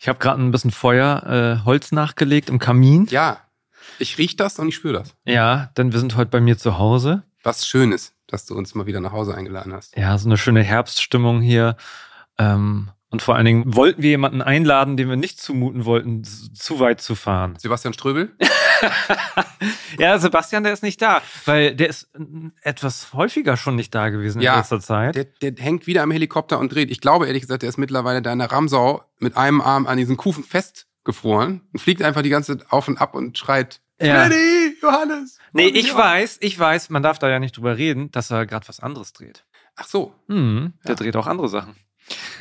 Ich habe gerade ein bisschen Feuer, äh, Holz nachgelegt im Kamin. Ja, ich riech das und ich spüre das. Ja, denn wir sind heute bei mir zu Hause. Was schön ist, dass du uns mal wieder nach Hause eingeladen hast. Ja, so eine schöne Herbststimmung hier. Ähm, und vor allen Dingen wollten wir jemanden einladen, dem wir nicht zumuten wollten, zu weit zu fahren. Sebastian Ströbel? ja, Sebastian, der ist nicht da, weil der ist etwas häufiger schon nicht da gewesen Ja, in letzter Zeit. Der, der hängt wieder am Helikopter und dreht. Ich glaube ehrlich gesagt, der ist mittlerweile da in der Ramsau mit einem Arm an diesen Kufen festgefroren und fliegt einfach die ganze Zeit auf und ab und schreit, Ja. Freddy, Johannes. Nee, ich weiß, ich weiß, man darf da ja nicht drüber reden, dass er gerade was anderes dreht. Ach so. Mhm, der Ja. dreht auch andere Sachen.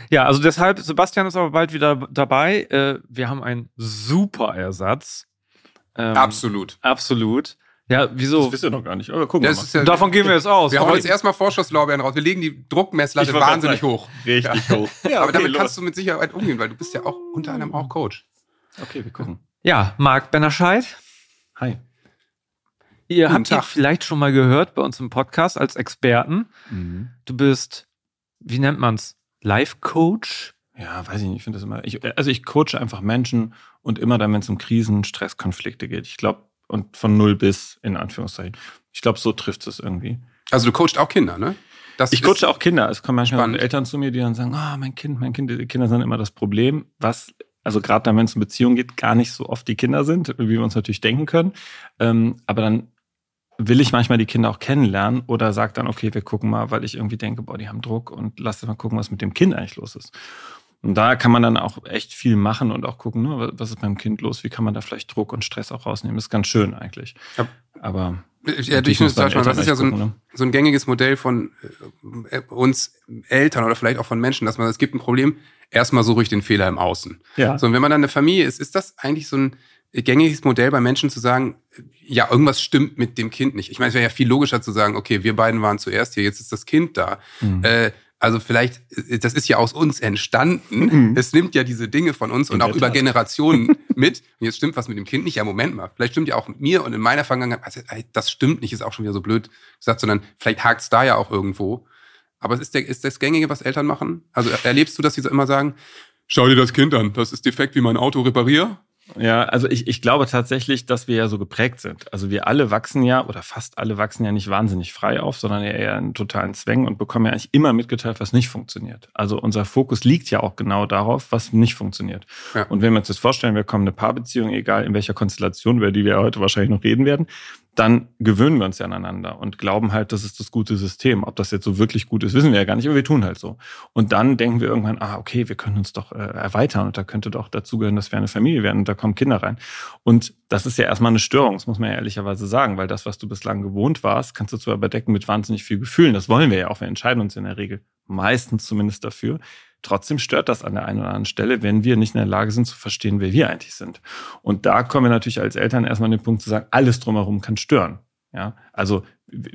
Ja, also deshalb, Sebastian ist aber bald wieder dabei. Äh, wir haben einen super Ersatz. Ähm, Absolut. Absolut. Ja, wieso? Das wisst ihr noch gar nicht. Aber gucken wir mal. ja, Davon gehen wir jetzt aus. wir hauen Aber- jetzt erstmal Vorschusslorbeeren raus. Wir legen die Druckmesslatte wahnsinnig hoch. Richtig hoch. Ja, Aber damit los. kannst du mit Sicherheit umgehen, weil du bist ja auch unter anderem auch Coach. Okay, wir gucken. ja, Marc Bennerscheid. Hi. Ihr Guten habt ihn Tag. vielleicht schon mal gehört bei uns im Podcast als Experten. Mhm. Du bist, wie nennt man's? Life-Coach? Ja, weiß ich nicht. Ich finde das immer. Ich, also ich coache einfach Menschen und immer dann, wenn es um Krisen, Stress, Konflikte geht. Ich glaube, und von null bis, in Anführungszeichen. Ich glaube, so trifft es irgendwie. Also du coachst auch Kinder, ne? Das Ich coache auch Kinder. Es kommen manchmal. Eltern zu mir, die dann sagen, ah, mein Kind, mein Kind, die Kinder sind immer das Problem, was, also gerade dann, wenn es um Beziehungen geht, gar nicht so oft die Kinder sind, wie wir uns natürlich denken können. Ähm, aber dann will ich manchmal die Kinder auch kennenlernen oder sage dann, okay, wir gucken mal, weil ich irgendwie denke, boah, die haben Druck und lass mal gucken, was mit dem Kind eigentlich los ist. Und da kann man dann auch echt viel machen und auch gucken, ne, was ist beim Kind los, wie kann man da vielleicht Druck und Stress auch rausnehmen. Das ist ganz schön eigentlich. Ja. Aber Ja, ich muss dann das, das ist ja so ein, gucken, ne? so ein gängiges Modell von äh, uns Eltern oder vielleicht auch von Menschen, dass man, es gibt ein Problem, erstmal suche ich den Fehler im Außen. Ja. So, und wenn man dann eine Familie ist, ist das eigentlich so ein gängiges Modell bei Menschen zu sagen, ja, irgendwas stimmt mit dem Kind nicht. Ich meine, es wäre ja viel logischer zu sagen, okay, wir beiden waren zuerst hier, jetzt ist das Kind da. Mhm. Äh, also vielleicht, äh, das ist ja aus uns entstanden. Mhm. Es nimmt ja diese Dinge von uns In und auch über Tat. Generationen mit. Und jetzt stimmt was mit dem Kind nicht. Ja, Moment mal. Vielleicht stimmt ja auch mit mir und in meiner Vergangenheit, also, das stimmt nicht, ist auch schon wieder so blöd gesagt, sondern vielleicht hakt es da ja auch irgendwo. Aber es ist, der, ist das Gängige, was Eltern machen? Also erlebst du, dass sie so immer sagen, schau dir das Kind an, das ist defekt, wie mein Auto repariere? Ja, also ich, ich glaube tatsächlich, dass wir ja so geprägt sind. Also wir alle wachsen ja, oder fast alle wachsen ja nicht wahnsinnig frei auf, sondern ja eher in totalen Zwängen und bekommen ja eigentlich immer mitgeteilt, was nicht funktioniert. Also unser Fokus liegt ja auch genau darauf, was nicht funktioniert. Ja. Und wenn wir uns das vorstellen, wir kommen in eine Paarbeziehung, egal in welcher Konstellation, über die wir heute wahrscheinlich noch reden werden, dann gewöhnen wir uns ja aneinander und glauben halt, das ist das gute System. Ob das jetzt so wirklich gut ist, wissen wir ja gar nicht, aber wir tun halt so. Und dann denken wir irgendwann, ah, okay, wir können uns doch äh, erweitern und da könnte doch dazugehören, dass wir eine Familie werden und da kommen Kinder rein. Und das ist ja erstmal eine Störung, das muss man ja ehrlicherweise sagen, weil das, was du bislang gewohnt warst, kannst du zwar überdecken mit wahnsinnig viel Gefühlen. Das wollen wir ja auch, wir entscheiden uns in der Regel meistens zumindest dafür. Trotzdem stört das an der einen oder anderen Stelle, wenn wir nicht in der Lage sind zu verstehen, wer wir eigentlich sind. Und da kommen wir natürlich als Eltern erstmal an den Punkt zu sagen, alles drumherum kann stören. Ja, also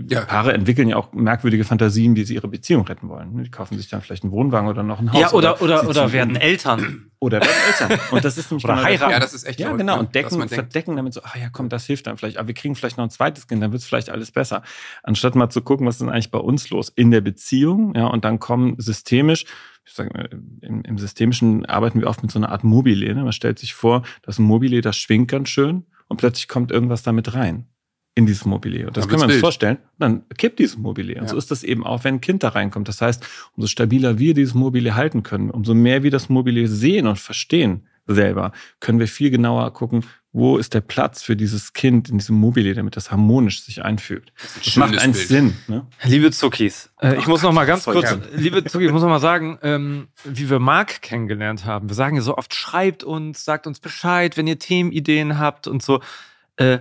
Ja. Paare entwickeln ja auch merkwürdige Fantasien, wie sie ihre Beziehung retten wollen. Die kaufen sich dann vielleicht einen Wohnwagen oder noch ein Haus. Ja, oder, oder, oder ziehen werden. Eltern. Oder werden Eltern. Und das ist nämlich Oder genau der heiraten. Ja, das ist echt Ja, verrückt, genau. Und decken, verdecken damit so, ah ja, komm, das hilft dann vielleicht. Aber wir kriegen vielleicht noch ein zweites Kind, dann wird es vielleicht alles besser. Anstatt mal zu gucken, was ist denn eigentlich bei uns los in der Beziehung, ja, und dann kommen systemisch, ich sage, mal, im, im Systemischen arbeiten wir oft mit so einer Art Mobile. Ne? Man stellt sich vor, das Mobile, das schwingt ganz schön und plötzlich kommt irgendwas damit rein in dieses Mobile. Und das können wir uns vorstellen. Dann kippt dieses Mobile. Und Ja. so ist das eben auch, wenn ein Kind da reinkommt. Das heißt, umso stabiler wir dieses Mobile halten können, umso mehr wir das Mobile sehen und verstehen selber, können wir viel genauer gucken, wo ist der Platz für dieses Kind in diesem Mobile, damit das harmonisch sich einfügt. Das, Das macht einen Sinn. Ne? Liebe Zuckis, äh, ich muss noch mal ganz kurz, liebe Zuckis, ich muss noch mal sagen, ähm, wie wir Marc kennengelernt haben. Wir sagen ja so oft, schreibt uns, sagt uns Bescheid, wenn ihr Themenideen habt und so. Äh,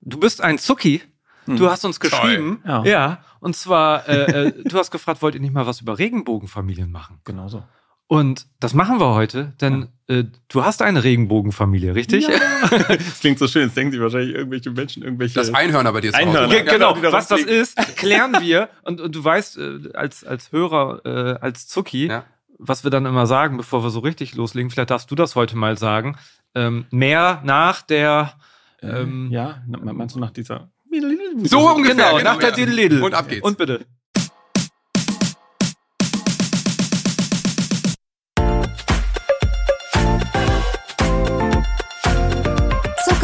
du bist ein Zucki. Du hast uns geschrieben. Ja. Ja. Und zwar, äh, äh, du hast gefragt, wollt ihr nicht mal was über Regenbogenfamilien machen? Genau so. Und das machen wir heute, denn äh, du hast eine Regenbogenfamilie, richtig? das klingt so schön. Jetzt denken sich wahrscheinlich irgendwelche Menschen, irgendwelche. Das Einhörner bei dir zu Einhörner. Ge- genau, da was das ist, klären wir. Und, und du weißt, äh, als, als Hörer, äh, als Zucki, Ja. was wir dann immer sagen, bevor wir so richtig loslegen, vielleicht darfst du das heute mal sagen. Ähm, mehr nach der. Ähm, ja, meinst du nach dieser. So ungefähr. genau, nach der ja. Diddle-Diddle. Und ab geht's. Und bitte.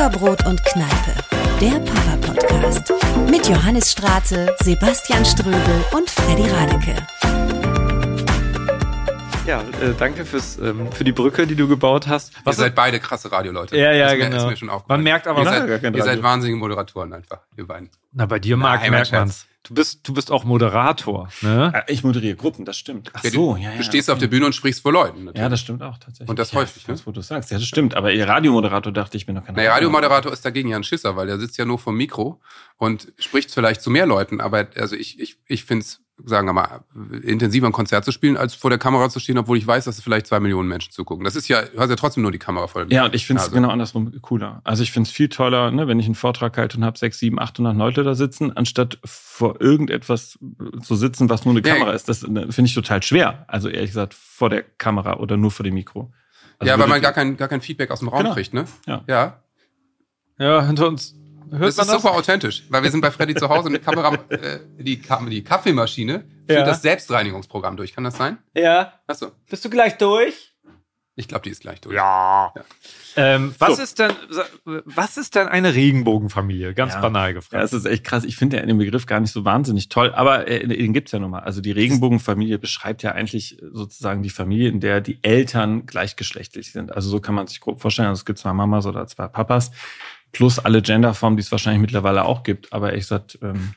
Zuckerbrot und Kneipe, der Papa-Podcast. Mit Johannes Strate, Sebastian Ströbel und Freddy Radeke. Ja, äh, danke fürs, ähm, für die Brücke, die du gebaut hast. Ihr Was seid beide krasse Radioleute. Ja, ja, ist mir, genau. Ist mir schon Man merkt aber, ihr Ja, seid, gar kein ihr seid wahnsinnige Moderatoren einfach, ihr beiden. na, bei dir, Marc, merkt man's. Du bist, du bist auch Moderator, ne? Äh, Ich moderiere Gruppen, das stimmt. Ach Ja, so, du, ja, ja. du stehst auf okay. der Bühne und sprichst vor Leuten. natürlich. Ja, das stimmt auch tatsächlich. Und das ja, häufig, ne? Das, wo du sagst. Ja, das stimmt. Aber ihr Radiomoderator dachte ich bin noch kein Naja, Radiomoderator ist dagegen ja ein Schisser, weil der sitzt ja nur vom Mikro und spricht vielleicht zu mehr Leuten. Aber also ich, ich, ich finde es, sagen wir mal, intensiver ein Konzert zu spielen, als vor der Kamera zu stehen, obwohl ich weiß, dass es vielleicht zwei Millionen Menschen zugucken. Das ist ja, du hast ja trotzdem nur die Kamera voll. Ja, und ich finde es genau andersrum cooler. Also ich finde es viel toller, ne, wenn ich einen Vortrag halte und habe sechs, sieben, 800 Leute da sitzen, anstatt vor irgendetwas zu sitzen, was nur eine Ja, Kamera ist. Das ne, finde ich total schwer. Also ehrlich gesagt, vor der Kamera oder nur vor dem Mikro. Also ja, weil man gar kein, gar kein Feedback aus dem Raum Genau. kriegt, ne? Ja. Ja. Ja, hinter uns. Hört Das man ist super authentisch, weil wir sind bei Freddy zu Hause und die Kamera, äh, die, die Kaffeemaschine führt Ja. das Selbstreinigungsprogramm durch. Kann das sein? Ja. Achso. Bist du gleich durch? Ich glaube, die ist gleich durch. Ja. Ähm, was So. ist denn, was ist denn eine Regenbogenfamilie? Ganz Ja. banal Ja, gefragt. es ist echt krass. Ich finde ja den Begriff gar nicht so wahnsinnig toll, aber äh, den gibt's ja nun mal. Also die Regenbogenfamilie beschreibt ja eigentlich sozusagen die Familie, in der die Eltern gleichgeschlechtlich sind. Also so kann man sich grob vorstellen. Also es gibt zwei Mamas oder zwei Papas, plus alle Genderformen, die es wahrscheinlich mittlerweile auch gibt. Aber ehrlich gesagt, ähm,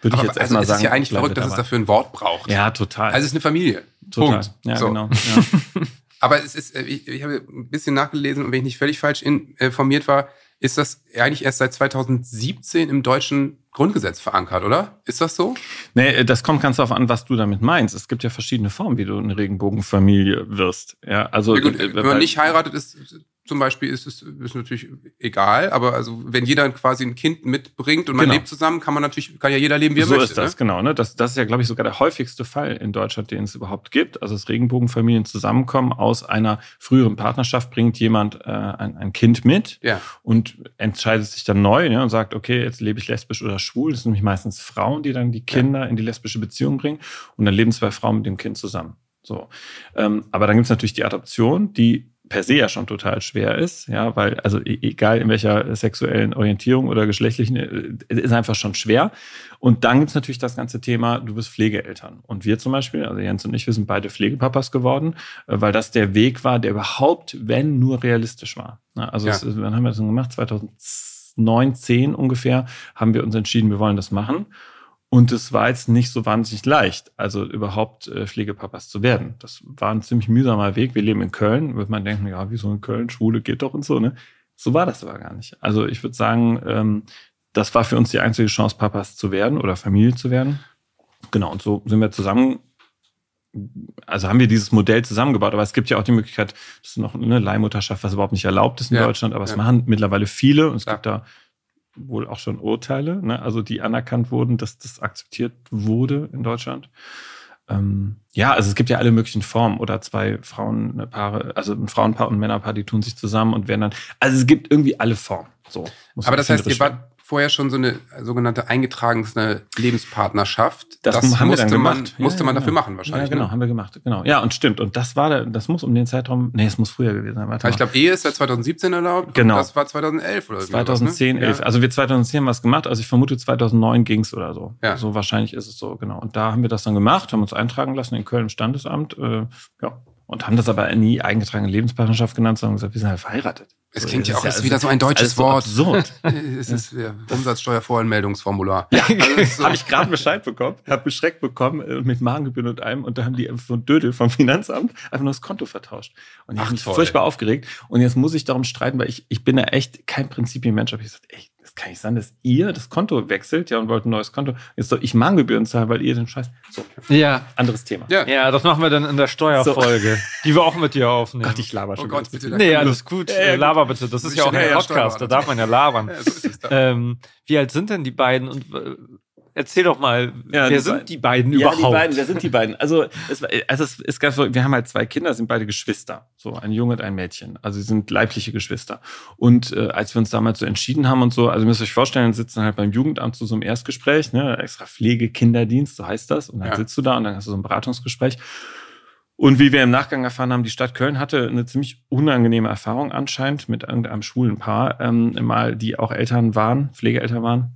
würde ich jetzt also erstmal es sagen. ist ja eigentlich verrückt, dass es dafür ein Wort braucht. Ja, total. Also es ist eine Familie. total. Punkt. Ja, so. genau. Ja. Aber es ist, äh, ich, ich habe ein bisschen nachgelesen und wenn ich nicht völlig falsch in, äh, informiert war, ist das eigentlich erst seit 2017 im deutschen Grundgesetz verankert, oder? Ist das so? Nee, das kommt ganz darauf an, was du damit meinst. Es gibt ja verschiedene Formen, wie du eine Regenbogenfamilie wirst. Ja, also Ja, gut, äh, wenn man nicht heiratet, ist zum Beispiel ist es ist natürlich egal, aber also wenn jeder quasi ein Kind mitbringt und man Genau. lebt zusammen, kann man natürlich, kann ja jeder leben, wie er so möchte. ist das, Ne? genau. Ne? Das, das ist ja, glaube ich, sogar der häufigste Fall in Deutschland, den es überhaupt gibt. Also dass Regenbogenfamilien zusammenkommen aus einer früheren Partnerschaft, bringt jemand äh, ein, ein Kind mit Ja. und entscheidet sich dann neu ne, und sagt, okay, jetzt lebe ich lesbisch oder schwul. Das sind nämlich meistens Frauen, die dann die Kinder in die lesbische Beziehung bringen. Und dann leben zwei Frauen mit dem Kind zusammen. So. Ähm, aber dann gibt es natürlich die Adoption, die per se ja schon total schwer ist, ja, weil, also e- egal in welcher sexuellen Orientierung oder geschlechtlichen, äh, ist einfach schon schwer. Und dann gibt's natürlich das ganze Thema, du bist Pflegeeltern. Und wir zum Beispiel, also Jens und ich, wir sind beide Pflegepapas geworden, äh, weil das der Weg war, der überhaupt, wenn nur realistisch war. Ja, Also Ja. es, wann haben wir das denn gemacht? 2009, 10 ungefähr, haben wir uns entschieden, wir wollen das machen. Und es war jetzt nicht so wahnsinnig leicht, also überhaupt äh, Pflegepapas zu werden. Das war ein ziemlich mühsamer Weg. Wir leben in Köln, wird man denken, ja, wieso in Köln, Schwule geht doch und so, ne? So war das aber gar nicht. Also ich würde sagen, ähm, das war für uns die einzige Chance, Papas zu werden oder Familie zu werden. Genau, und so sind wir zusammen, also haben wir dieses Modell zusammengebaut. Aber es gibt ja auch die Möglichkeit, das ist noch eine Leihmutterschaft, was überhaupt nicht erlaubt ist in Ja, Deutschland, aber es ja. machen mittlerweile viele und es Klar. gibt da wohl auch schon Urteile, ne? also die anerkannt wurden, dass das akzeptiert wurde in Deutschland. Ähm, ja, also es gibt ja alle möglichen Formen oder zwei Frauenpaare, also ein Frauenpaar und ein Männerpaar, die tun sich zusammen und werden dann, also es gibt irgendwie alle Formen. So. muss Aber das heißt, ihr wart vorher schon so eine sogenannte eingetragene Lebenspartnerschaft. Das wir musste man. Ja, musste man ja, dafür genau. machen wahrscheinlich. Ja, genau, Ne? haben wir gemacht. Genau. Ja, und stimmt. Und das war, das muss um den Zeitraum, nee, es muss früher gewesen sein. Warte ich glaube, Ehe ist seit 2017 erlaubt. Genau. Das war 2011 oder irgendwie 2010, was, ne? 11. Also wir 2010 haben was gemacht. Also ich vermute 2009 ging's oder so. Ja. So wahrscheinlich ist es so, genau. Und da haben wir das dann gemacht, haben uns eintragen lassen in Köln im Standesamt. Äh, ja. Und haben das aber nie eingetragene Lebenspartnerschaft genannt, sondern gesagt, wir sind halt verheiratet. Es So, klingt ja auch, es ist alles- wieder so ein deutsches alles so Wort. Absurd. Es ist ja, Umsatzsteuervoranmeldungsformular. Ja, also Habe ich gerade Bescheid bekommen, habe Beschreck bekommen äh, mit Magengebühren und allem und da haben die so ein Dödel vom Finanzamt einfach nur das Konto vertauscht. Und ich habe mich furchtbar aufgeregt und jetzt muss ich darum streiten, weil ich, ich bin ja echt kein Prinzipienmensch, habe ich gesagt, das kann nicht sein, dass ihr das Konto wechselt, ja, und wollt ein neues Konto. Jetzt soll ich Magengebühren zahlen, weil ihr den Scheiß. So, Ja. anderes Thema. Ja. Ja, das machen wir dann in der Steuerfolge, die wir auch mit dir aufnehmen. Gott, ich laber schon. Oh Gott, bitte, nee, alles gut. Äh, gut. Laber bitte. Das ist ja auch ein Podcast, da darf man ja labern. Ja, so ist es da. Ähm, wie alt sind denn die beiden und äh, erzähl doch mal, Ja, wer die sind die beiden Ja, überhaupt? die beiden, wer sind die beiden? Also, es, also es ist ganz, so, wir haben halt zwei Kinder, sind beide Geschwister. So, ein Junge und ein Mädchen. Also, sie sind leibliche Geschwister. Und äh, als wir uns damals so entschieden haben und so, also ihr müsst euch vorstellen, sitzen halt beim Jugendamt zu so einem Erstgespräch, ne, extra Pflege, Kinderdienst, so heißt das. Und dann Ja. sitzt du da und dann hast du so ein Beratungsgespräch. Und wie wir im Nachgang erfahren haben, die Stadt Köln hatte eine ziemlich unangenehme Erfahrung anscheinend mit irgendeinem schwulen Paar, ähm, mal, die auch Eltern waren, Pflegeeltern waren.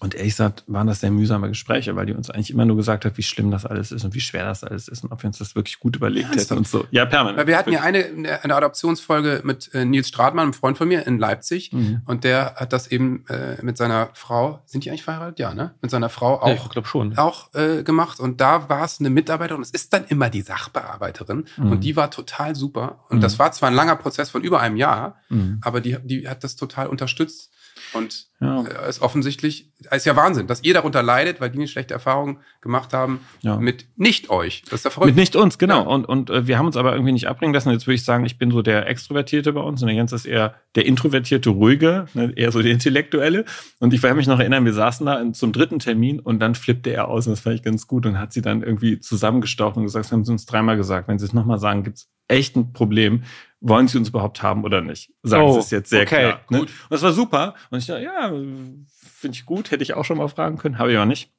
Und ehrlich gesagt waren das sehr mühsame Gespräche, weil die uns eigentlich immer nur gesagt hat, wie schlimm das alles ist und wie schwer das alles ist und ob wir uns das wirklich gut überlegt Ja, hätten und so. Ja, permanent. Weil wir hatten ja eine, eine Adoptionsfolge mit äh, Nils Stratmann, einem Freund von mir in Leipzig. Mhm. Und der hat das eben äh, mit seiner Frau, sind die eigentlich verheiratet? Ja, ne? Mit seiner Frau auch, ich glaube schon. auch äh, gemacht. Und da war es eine Mitarbeiterin, es ist dann immer die Sachbearbeiterin. Mhm. Und die war total super. Und Mhm. das war zwar ein langer Prozess von über einem Jahr, Mhm. aber die, die hat das total unterstützt. Und Ja. äh, ist offensichtlich, ist ja Wahnsinn, dass ihr darunter leidet, weil die eine schlechte Erfahrung gemacht haben Ja. mit nicht euch. Das ist ja verrückt. Mit nicht uns, genau. Ja. Und, und äh, wir haben uns aber irgendwie nicht abbringen lassen. Jetzt würde ich sagen, ich bin so der Extrovertierte bei uns und der Jens ist eher der Introvertierte, Ruhige, ne, eher so der Intellektuelle. Und ich kann mich noch erinnern, wir saßen da zum dritten Termin und dann flippte er aus und das fand ich ganz gut und hat sie dann irgendwie zusammengestaucht und gesagt, das haben sie uns dreimal gesagt. Wenn sie es nochmal sagen, gibt's echt ein Problem. Wollen sie uns überhaupt haben oder nicht? Sagen Oh, sie es jetzt sehr okay, klar. Ne? Und das war super. Und ich dachte, ja, finde ich gut, hätte ich auch schon mal fragen können, habe ich aber nicht.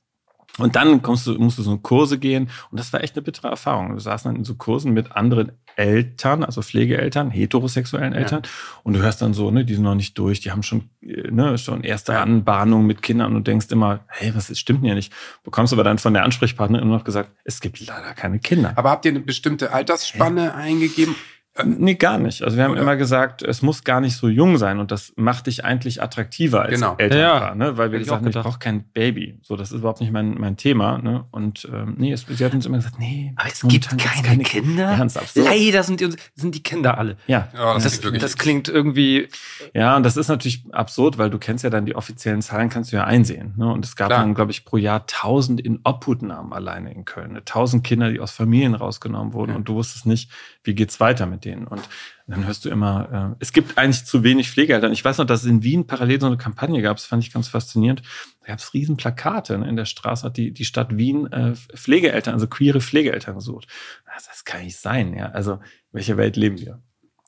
Und dann kommst du, musst du so Kurse gehen. Und das war echt eine bittere Erfahrung. Wir saßen dann in so Kursen mit anderen Eltern, also Pflegeeltern, heterosexuellen Ja. Eltern. Und du hörst dann so, ne, die sind noch nicht durch, die haben schon, ne, schon erste Ja. Anbahnung mit Kindern und denkst immer, hey, was ist, stimmt denn hier nicht? Bekommst aber dann von der Ansprechpartnerin immer noch gesagt, es gibt leider keine Kinder. Aber habt ihr eine bestimmte Altersspanne eingegeben? Nee, gar nicht. Also wir haben Oder? immer gesagt, es muss gar nicht so jung sein und das macht dich eigentlich attraktiver als Genau. Elternpaar, Ja, ne? weil wir ich gesagt haben, ich gedacht. brauche kein Baby. So, das ist überhaupt nicht mein, mein Thema. Ne? Und ähm, nee, es, sie hat uns immer gesagt, nee, Aber es gibt gibt's keine, Kinder. Ernsthaft. So. Leider sind die, sind die Kinder alle. Ja. Ja, das, Das, klingt das klingt irgendwie. ja, und das ist natürlich absurd, weil du kennst ja dann die offiziellen Zahlen, kannst du ja einsehen. Ne? Und es gab Klar. dann, glaube ich, pro Jahr tausend in Obhutnahmen alleine in Köln. Ne? Tausend Kinder, die aus Familien rausgenommen wurden Ja. und du wusstest nicht, wie geht's weiter mit denen. Und dann hörst du immer, äh, es gibt eigentlich zu wenig Pflegeeltern. Ich weiß noch, dass es in Wien parallel so eine Kampagne gab, das fand ich ganz faszinierend. Da gab es riesen Plakate. Ne? In der Straße hat die, die Stadt Wien äh, Pflegeeltern, also queere Pflegeeltern gesucht. Das, das kann nicht sein, ja. Also, in welcher Welt leben wir?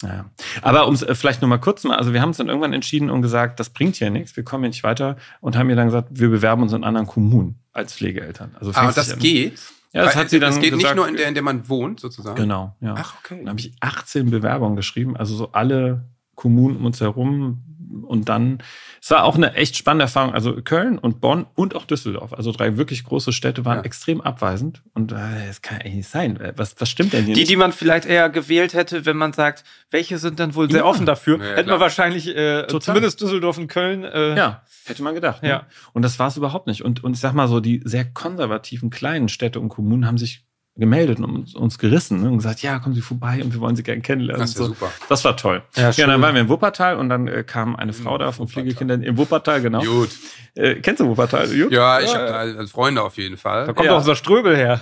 Ja. Aber um es äh, vielleicht nur mal kurz mal, also wir haben uns dann irgendwann entschieden und gesagt, das bringt hier nichts, wir kommen hier nicht weiter und haben ihr dann gesagt, wir bewerben uns in anderen Kommunen als Pflegeeltern. Also ah, das geht. Ja, das Weil hat sie dann Das geht nicht gesagt, nur in der, in der man wohnt, sozusagen. Genau, ja. Ach, okay. Dann habe ich 18 Bewerbungen geschrieben, also so alle Kommunen um uns herum. Und dann, es war auch eine echt spannende Erfahrung. Also Köln und Bonn und auch Düsseldorf, also drei wirklich große Städte, waren Ja. extrem abweisend. Und äh, das kann eigentlich nicht sein. Was, was stimmt denn hier Die, nicht? die man vielleicht eher gewählt hätte, wenn man sagt, welche sind dann wohl sehr Ja. offen dafür, Ja, wir klar. wahrscheinlich äh, Total. zumindest Düsseldorf und Köln. Äh, Ja, hätte man gedacht. Ne? Ja. Und das war es überhaupt nicht. Und, und ich sag mal so, die sehr konservativen kleinen Städte und Kommunen haben sich gemeldet und uns, uns gerissen ne? und gesagt, ja, kommen Sie vorbei und wir wollen Sie gerne kennenlernen. Das ist ja so. super. Das war toll. Ja, Ja, dann waren wir in Wuppertal und dann äh, kam eine Frau da von. Pflegekindern in Wuppertal, genau. Gut. Äh, kennst du Wuppertal? Jupp? Ja, ich habe da also Freunde auf jeden Fall. Da kommt Ja. auch unser Ströbel her.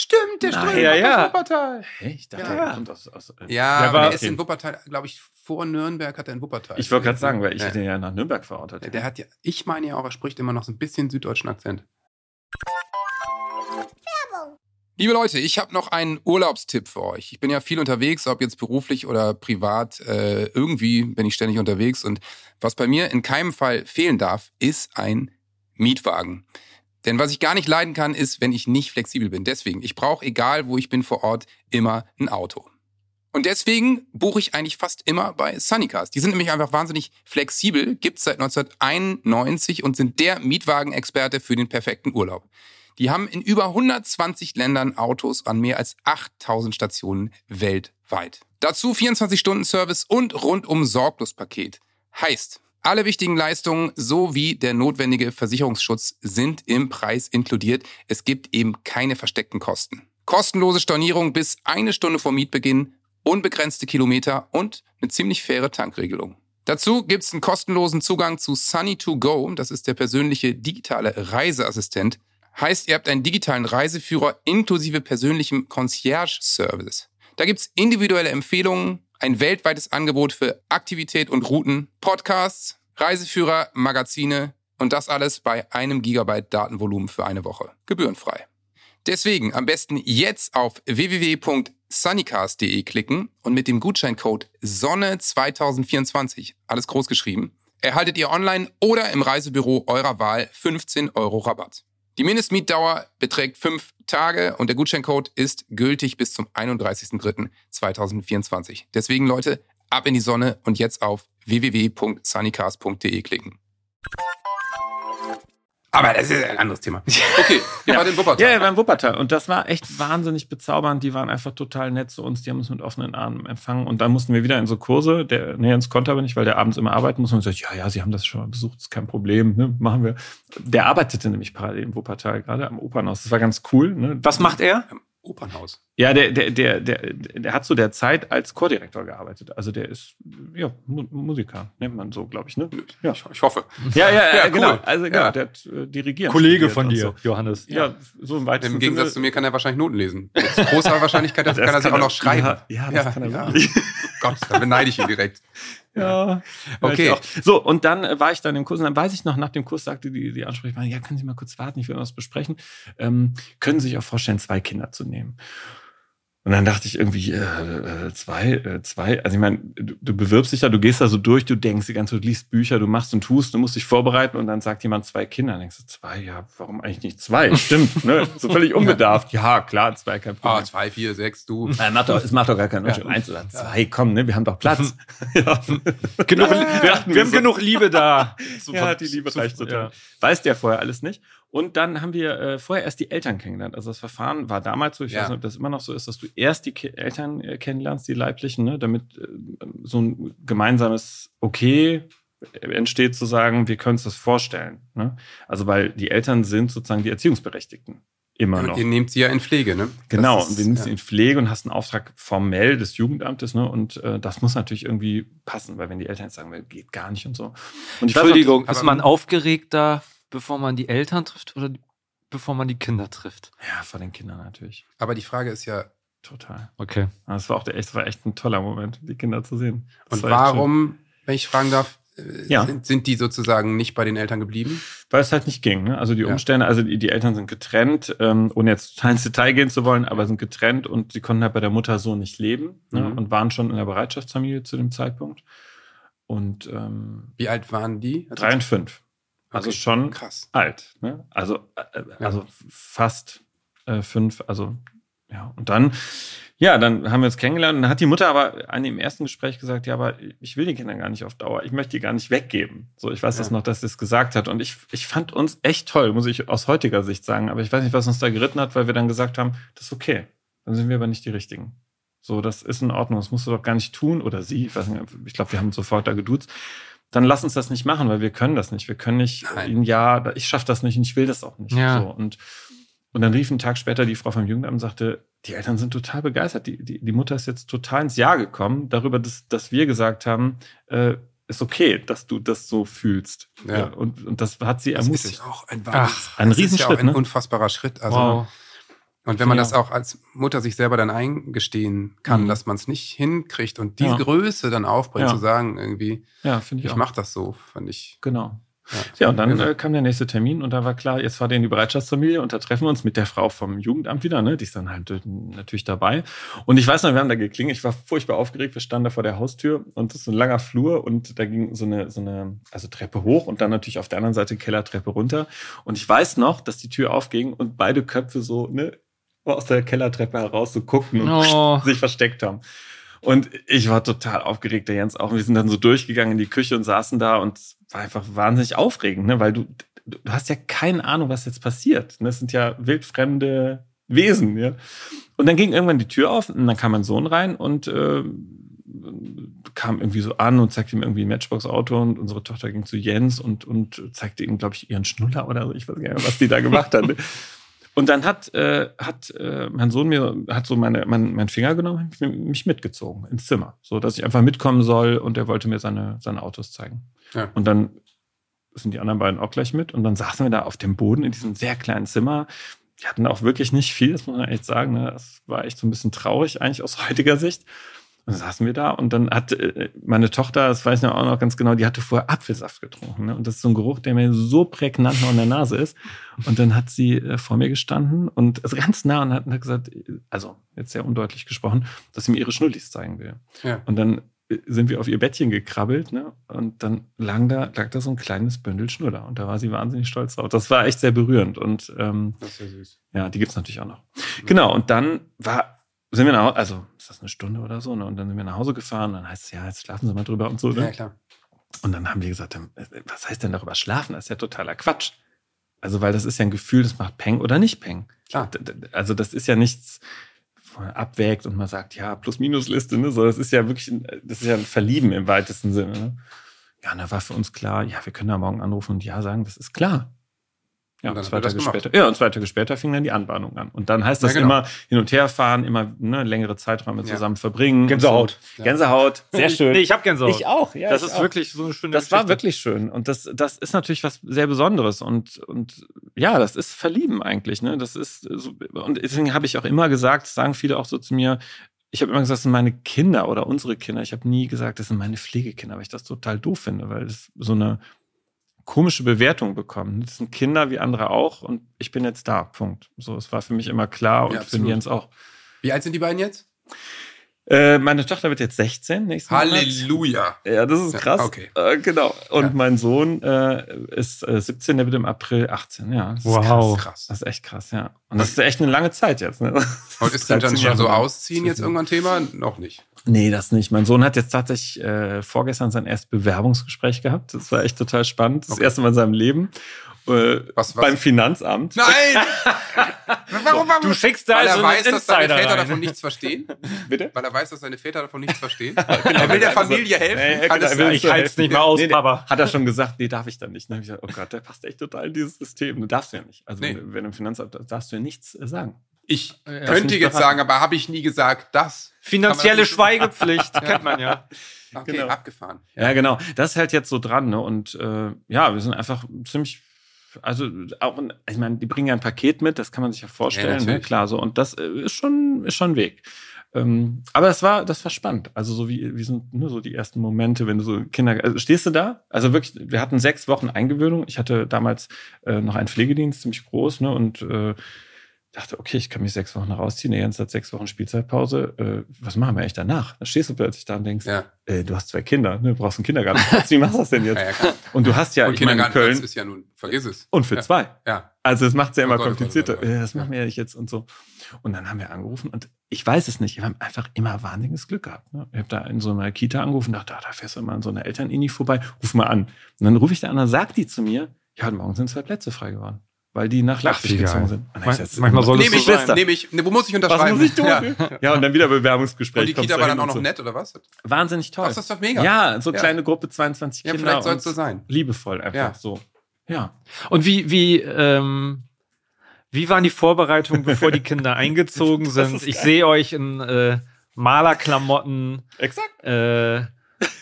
Stimmt, der Ström ja, ja. aus Wuppertal. Hey, ich dachte, Ja. der kommt aus, aus äh, Ja, Der war- der ist in Wuppertal, glaube ich, vor Nürnberg hat er in Wuppertal. Ich wollte gerade sagen, weil ich ja. hätte ihn ja nach Nürnberg verortet. Der, der hat ja, ich meine ja auch, er spricht immer noch so ein bisschen süddeutschen Akzent. Liebe Leute, ich habe noch einen Urlaubstipp für euch. Ich bin ja viel unterwegs, ob jetzt beruflich oder privat. Äh, irgendwie bin ich ständig unterwegs. Und was bei mir in keinem Fall fehlen darf, ist ein Mietwagen. Denn was ich gar nicht leiden kann, ist, wenn ich nicht flexibel bin. Deswegen, ich brauche, egal wo ich bin vor Ort, immer ein Auto. Und deswegen buche ich eigentlich fast immer bei Sunnycars. Die sind nämlich einfach wahnsinnig flexibel, gibt's seit 1991 und sind der Mietwagenexperte für den perfekten Urlaub. Die haben in über 120 Ländern Autos an mehr als 8000 Stationen weltweit. Dazu 24-Stunden-Service und rundum Sorglospaket. Heißt, alle wichtigen Leistungen sowie der notwendige Versicherungsschutz sind im Preis inkludiert. Es gibt eben keine versteckten Kosten. Kostenlose Stornierung bis eine Stunde vor Mietbeginn, unbegrenzte Kilometer und eine ziemlich faire Tankregelung. Dazu gibt's einen kostenlosen Zugang zu Sunny2Go, das ist der persönliche digitale Reiseassistent. Heißt, ihr habt einen digitalen Reiseführer inklusive persönlichem Concierge-Service. Da gibt's individuelle Empfehlungen, ein weltweites Angebot für Aktivität und Routen, Podcasts, Reiseführer, Magazine und das alles bei einem Gigabyte Datenvolumen für eine Woche. Gebührenfrei. Deswegen am besten jetzt auf www.sunnycast.de klicken und mit dem Gutscheincode SONNE2024, alles groß geschrieben, erhaltet ihr online oder im Reisebüro eurer Wahl 15 Euro Rabatt. Die Mindestmietdauer beträgt fünf Tage und der Gutscheincode ist gültig bis zum 31.03.2024. Deswegen, Leute, ab in die Sonne und jetzt auf www.sunnycast.de klicken. Aber das ist ein anderes Thema. Okay, wir Ja. waren in Wuppertal. Ja, ja, beim Wuppertal. Und das war echt wahnsinnig bezaubernd. Die waren einfach total nett zu uns. Die haben uns mit offenen Armen empfangen. Und dann mussten wir wieder in so Kurse. Der, nee, ins konnte aber nicht, weil der abends immer arbeiten muss. Und gesagt, ja, ja, Sie haben das schon mal besucht, ist kein Problem, ne, machen wir. Der arbeitete nämlich parallel im Wuppertal, gerade am Opernhaus. Das war ganz cool. Ne? Was macht er? Opernhaus. Ja, der, der, der, der, der hat zu der Zeit als Chordirektor gearbeitet. Also der ist, ja, Mu Musiker, nennt man so, glaube ich, ne? Ja. Ich, ich hoffe. Ja, ja, Ja, ja cool. genau. Also genau, Ja. der hat äh, dirigiert. Kollege von dir, So. Johannes. Ja, so im weitesten Im Gegensatz Sinne- zu mir kann er wahrscheinlich Noten lesen. Mit großer Wahrscheinlichkeit Das kann er kann auch noch schreiben. Ja, ja das kann er ja. wirklich. Gott, da beneide ich ihn direkt. Ja, Okay. So, und dann äh, war ich dann im Kurs und dann weiß ich noch, nach dem Kurs sagte die, die Ansprechpartnerin, ja, können Sie mal kurz warten, ich will was besprechen. Ähm, können Sie sich auch vorstellen, zwei Kinder zu nehmen? Und dann dachte ich irgendwie, äh, äh, zwei, äh, zwei, also ich meine, du, du bewirbst dich ja, du gehst da so durch, du denkst die ganze Zeit, du liest Bücher, du machst und tust, du musst dich vorbereiten und dann sagt jemand zwei Kinder. Dann denkst du, zwei, ja, warum eigentlich nicht zwei? Stimmt, ne? So völlig unbedarft. Ja, klar, zwei, kein Problem. Ah, zwei, vier, sechs, du. Ja, macht doch, es macht doch gar keinen Unterschied. Eins oder zwei, komm, ne? Wir haben doch Platz. ja. Genug, Ja. wir, wir haben genug Liebe da. So ja, von- die Liebe so- reicht total. ja. Weiß der vorher alles nicht. Und dann haben wir äh, vorher erst die Eltern kennengelernt. Also das Verfahren war damals so, ich Ja. weiß nicht, ob das immer noch so ist, dass du erst die Ki Eltern äh, kennenlernst, die leiblichen, ne? damit äh, so ein gemeinsames Okay entsteht, zu sagen, wir können uns das vorstellen. Ne? Also weil die Eltern sind sozusagen die Erziehungsberechtigten. Immer noch. Und ihr nehmt sie ja in Pflege, ne? Genau, ist- und wir sind ja. in Pflege und hast einen Auftrag formell des Jugendamtes, ne? Und äh, das muss natürlich irgendwie passen, weil wenn die Eltern jetzt sagen, geht gar nicht und so. Und noch, Entschuldigung, ist man aufgeregter, bevor man die Eltern trifft oder die, bevor man die Kinder trifft? ja, vor den Kindern natürlich. Aber die Frage ist ja, Total. Okay. Das war auch der, echt, das war echt ein toller Moment, die Kinder zu sehen. Das und war warum, wenn ich fragen darf, äh, Ja. sind, sind die sozusagen nicht bei den Eltern geblieben? Weil es halt nicht ging. Ne? Also die Ja. Umstände, also die, die Eltern sind getrennt, ähm, ohne jetzt total ins Detail gehen zu wollen, aber sind getrennt und sie konnten halt bei der Mutter so nicht leben ne? Mhm. und waren schon in der Bereitschaftsfamilie zu dem Zeitpunkt. Und ähm, Wie alt waren die? Also- drei und fünf. Also Okay, schon Krass. alt. Ne? Also, äh, also fast äh, fünf. Also ja. Und dann, ja, dann haben wir uns kennengelernt. Und dann hat die Mutter aber an dem ersten Gespräch gesagt, ja, aber ich will die Kinder gar nicht auf Dauer. Ich möchte die gar nicht weggeben. So, ich weiß Ja. das noch, dass sie es gesagt hat. Und ich, ich fand uns echt toll, muss ich aus heutiger Sicht sagen. Aber ich weiß nicht, was uns da geritten hat, weil wir dann gesagt haben, das ist okay. Dann sind wir aber nicht die Richtigen. So, das ist in Ordnung. Das musst du doch gar nicht tun. Oder sie, ich weiß nicht, ich glaube, wir haben sofort da geduzt dann lass uns das nicht machen, weil wir können das nicht. Wir können nicht Nein. ihnen ja, ich schaffe das nicht und ich will das auch nicht. Ja. So, und, und dann rief ein Tag später die Frau vom Jugendamt und sagte, die Eltern sind total begeistert. Die, die, die Mutter ist jetzt total ins Jahr gekommen, darüber, dass, dass wir gesagt haben, äh, ist okay, dass du das so fühlst. Ja. und, und das hat sie Das ermutigt. ist auch ein, Ach, ein das ist ja Riesenschritt, auch ein ne? unfassbarer Schritt. Also, wow. Und wenn man Ja. das auch als Mutter sich selber dann eingestehen kann, Mhm. dass man es nicht hinkriegt und diese Ja. Größe dann aufbringt, Ja. zu sagen, irgendwie, ich, ich mache das so, fand ich. Genau. Ja, und dann irre. äh, kam der nächste Termin und da war klar, jetzt war der in die Bereitschaftsfamilie und da treffen wir uns mit der Frau vom Jugendamt wieder, ne? Die ist dann halt äh, natürlich dabei. Und ich weiß noch, wir haben da geklingelt, ich war furchtbar aufgeregt, wir standen da vor der Haustür und das ist so ein langer Flur und da ging so eine, so eine, also Treppe hoch und dann natürlich auf der anderen Seite Kellertreppe runter. Und ich weiß noch, dass die Tür aufging und beide Köpfe so, ne, aus der Kellertreppe heraus so guckten und Oh. sich versteckt haben. Und ich war total aufgeregt, der Jens auch. Und wir sind dann so durchgegangen in die Küche und saßen da und es war einfach wahnsinnig aufregend, ne? weil du, du hast ja keine Ahnung, was jetzt passiert. Ne? Es sind ja wildfremde Wesen. Ja? Und dann ging irgendwann die Tür auf und dann kam mein Sohn rein und äh, kam irgendwie so an und zeigte ihm irgendwie ein Matchbox-Auto und unsere Tochter ging zu Jens und, und zeigte ihm, glaube ich, ihren Schnuller oder so. Ich weiß gar nicht was die da gemacht hat. Und dann hat, äh, hat äh, mein Sohn mir hat so meine, mein, meinen Finger genommen und mich mitgezogen ins Zimmer, so dass ich einfach mitkommen soll und er wollte mir seine, seine Autos zeigen. Ja. Und dann sind die anderen beiden auch gleich mit und dann saßen wir da auf dem Boden in diesem sehr kleinen Zimmer. Wir hatten auch wirklich nicht viel, das muss man echt sagen. Ne? Das war echt so ein bisschen traurig eigentlich aus heutiger Sicht. Und dann saßen wir da und dann hat äh, meine Tochter, das weiß ich noch auch noch ganz genau, die hatte vorher Apfelsaft getrunken. Ne? Und das ist so ein Geruch, der mir so prägnant noch in der Nase ist. Und dann hat sie äh, vor mir gestanden und also ganz nah und hat, hat gesagt, also jetzt sehr undeutlich gesprochen, dass sie mir ihre Schnullis zeigen will. Ja. Und dann sind wir auf ihr Bettchen gekrabbelt, ne? Und dann lag da, lag da so ein kleines Bündel Schnuller. Und da war sie wahnsinnig stolz drauf. Das war echt sehr berührend. Und ähm, Das ist ja süß. ja, die gibt's natürlich auch noch. Genau, und dann war, sind wir nach Hause, also ist das eine Stunde oder so, ne? Und dann sind wir nach Hause gefahren, dann heißt es, ja, jetzt schlafen Sie mal drüber und so, ne? Ja, klar. Und dann haben wir gesagt, ähm, was heißt denn darüber schlafen? Das ist ja totaler Quatsch. Also, weil das ist ja ein Gefühl, das macht Peng oder nicht Peng. Klar. Also, das ist ja nichts, wo man abwägt und man sagt, ja, Plus-Minus-Liste, ne? So, das ist ja wirklich, ein, das ist ja ein Verlieben im weitesten Sinne. Ne? Ja, und da war für uns klar, ja, wir können da morgen anrufen und ja sagen, das ist klar. Ja, Und zwei Tage später, ja, und zwei Tage später fing dann die Anbahnung an. Und dann heißt das Ja, genau. immer hin und her fahren, immer ne, längere Zeiträume Ja. zusammen verbringen. Gänsehaut. So. Gänsehaut, sehr schön. Nee, ich hab Gänsehaut. Ich auch, ja. das ist auch. wirklich so eine schöne Das war Geschichte. wirklich schön. Und das, das ist natürlich was sehr Besonderes. Und, und ja, das ist Verlieben eigentlich. Ne? Das ist so, und deswegen habe ich auch immer gesagt, das sagen viele auch so zu mir, ich habe immer gesagt, das sind meine Kinder oder unsere Kinder. Ich habe nie gesagt, das sind meine Pflegekinder, weil ich das total doof finde, weil das so eine komische Bewertung bekommen. Das sind Kinder wie andere auch und ich bin jetzt da. Punkt. So, es war für mich immer klar und Ja, für. Jens auch. Wie alt sind die beiden jetzt? Äh, meine Tochter wird jetzt 16 nächsten Monat. Halleluja. Ja, das ist Ja, krass. okay. Äh, genau. Und Ja. mein Sohn äh, ist äh, 17, der wird im April 18. Ja, das ist Wow. krass. Krass. Das ist echt krass, ja. Und das ist echt eine lange Zeit jetzt. Ne? Und ist denn dann 13 schon so ausziehen jetzt irgendwann Thema? Noch nicht. Nee, das nicht. Mein Sohn hat jetzt tatsächlich äh, vorgestern sein erstes Bewerbungsgespräch gehabt. Das war echt total spannend. Das Okay. erste Mal in seinem Leben. Äh, Was- was? Beim Finanzamt. Nein! warum, warum? Du schickst da Weil er also weiß, einen dass seine Väter rein. davon nichts verstehen? Bitte? Weil er weiß, dass seine Väter davon nichts verstehen? er will der Familie helfen? Nee, Kann genau, es er will? Ich halte es nicht mehr aus, Nee, Papa. Hat er schon gesagt, nee, darf ich dann nicht. Dann habe ich gesagt, oh Gott, der passt echt total in dieses System. Du darfst ja nicht. Also Nee. wenn, im Finanzamt da darfst du ja nichts äh, sagen. Ich Ja, könnte jetzt beraten. sagen, aber habe ich nie gesagt, das. Finanzielle das Schweigepflicht, kennt man ja. Okay, Genau. abgefahren. Ja, genau. Das ist halt jetzt so dran, ne? Und äh, ja, wir sind einfach ziemlich, also auch, ich meine, die bringen ja ein Paket mit, das kann man sich ja vorstellen, ne? natürlich. Klar, so. Und das äh, ist schon, ist schon ein Weg. Ähm, aber das war, das war spannend. Also so wie, wie sind nur so die ersten Momente, wenn du so Kinder, also stehst du da? Also wirklich, wir hatten sechs Wochen Eingewöhnung. Ich hatte damals äh, noch einen Pflegedienst, ziemlich groß, ne? Und äh, dachte, okay, ich kann mich sechs Wochen rausziehen. Der Jens hat sechs Wochen Spielzeitpause. Äh, was machen wir eigentlich danach? Da stehst du plötzlich da und denkst, Ja, äh, du hast zwei Kinder, ne? du brauchst einen Kindergartenplatz. Wie machst du das denn jetzt? ja. Und du hast ja, Und ich meine, Köln ist ja nun, vergiss es. und für zwei. Ja, Also es macht es ja immer Oh Gott, oh komplizierter. oh Gott, oh Gott. Äh, Das machen wir ja nicht jetzt und so. Und dann haben wir angerufen und ich weiß es nicht. Wir haben einfach immer wahnsinniges Glück gehabt. Ne? Ich habe da in so einer Kita angerufen dachte, ah, da fährst du immer an so einer Elternini vorbei, ruf mal an. Und dann rufe ich da an, dann sagt die zu mir, ja, heute Morgen sind zwei Plätze frei geworden. Weil die nach Leipzig geil. gezogen sind. Man- gesagt, manchmal soll nehme so ich, sein. nehme ich, ne, wo muss ich was unterschreiben? muss ich tun? Ja. Ja, und dann wieder Bewerbungsgespräch. Und die Kita war dann auch noch so. nett, oder was? Wahnsinnig toll. Ach, das ist doch mega. Ja, so Ja. kleine Gruppe, 22 Ja, Kinder. vielleicht soll es so sein. Liebevoll einfach Ja. so. Ja. Und wie, wie, ähm, wie waren die Vorbereitungen, bevor die Kinder eingezogen sind? Ich sehe euch in äh, Malerklamotten. Exakt. Äh,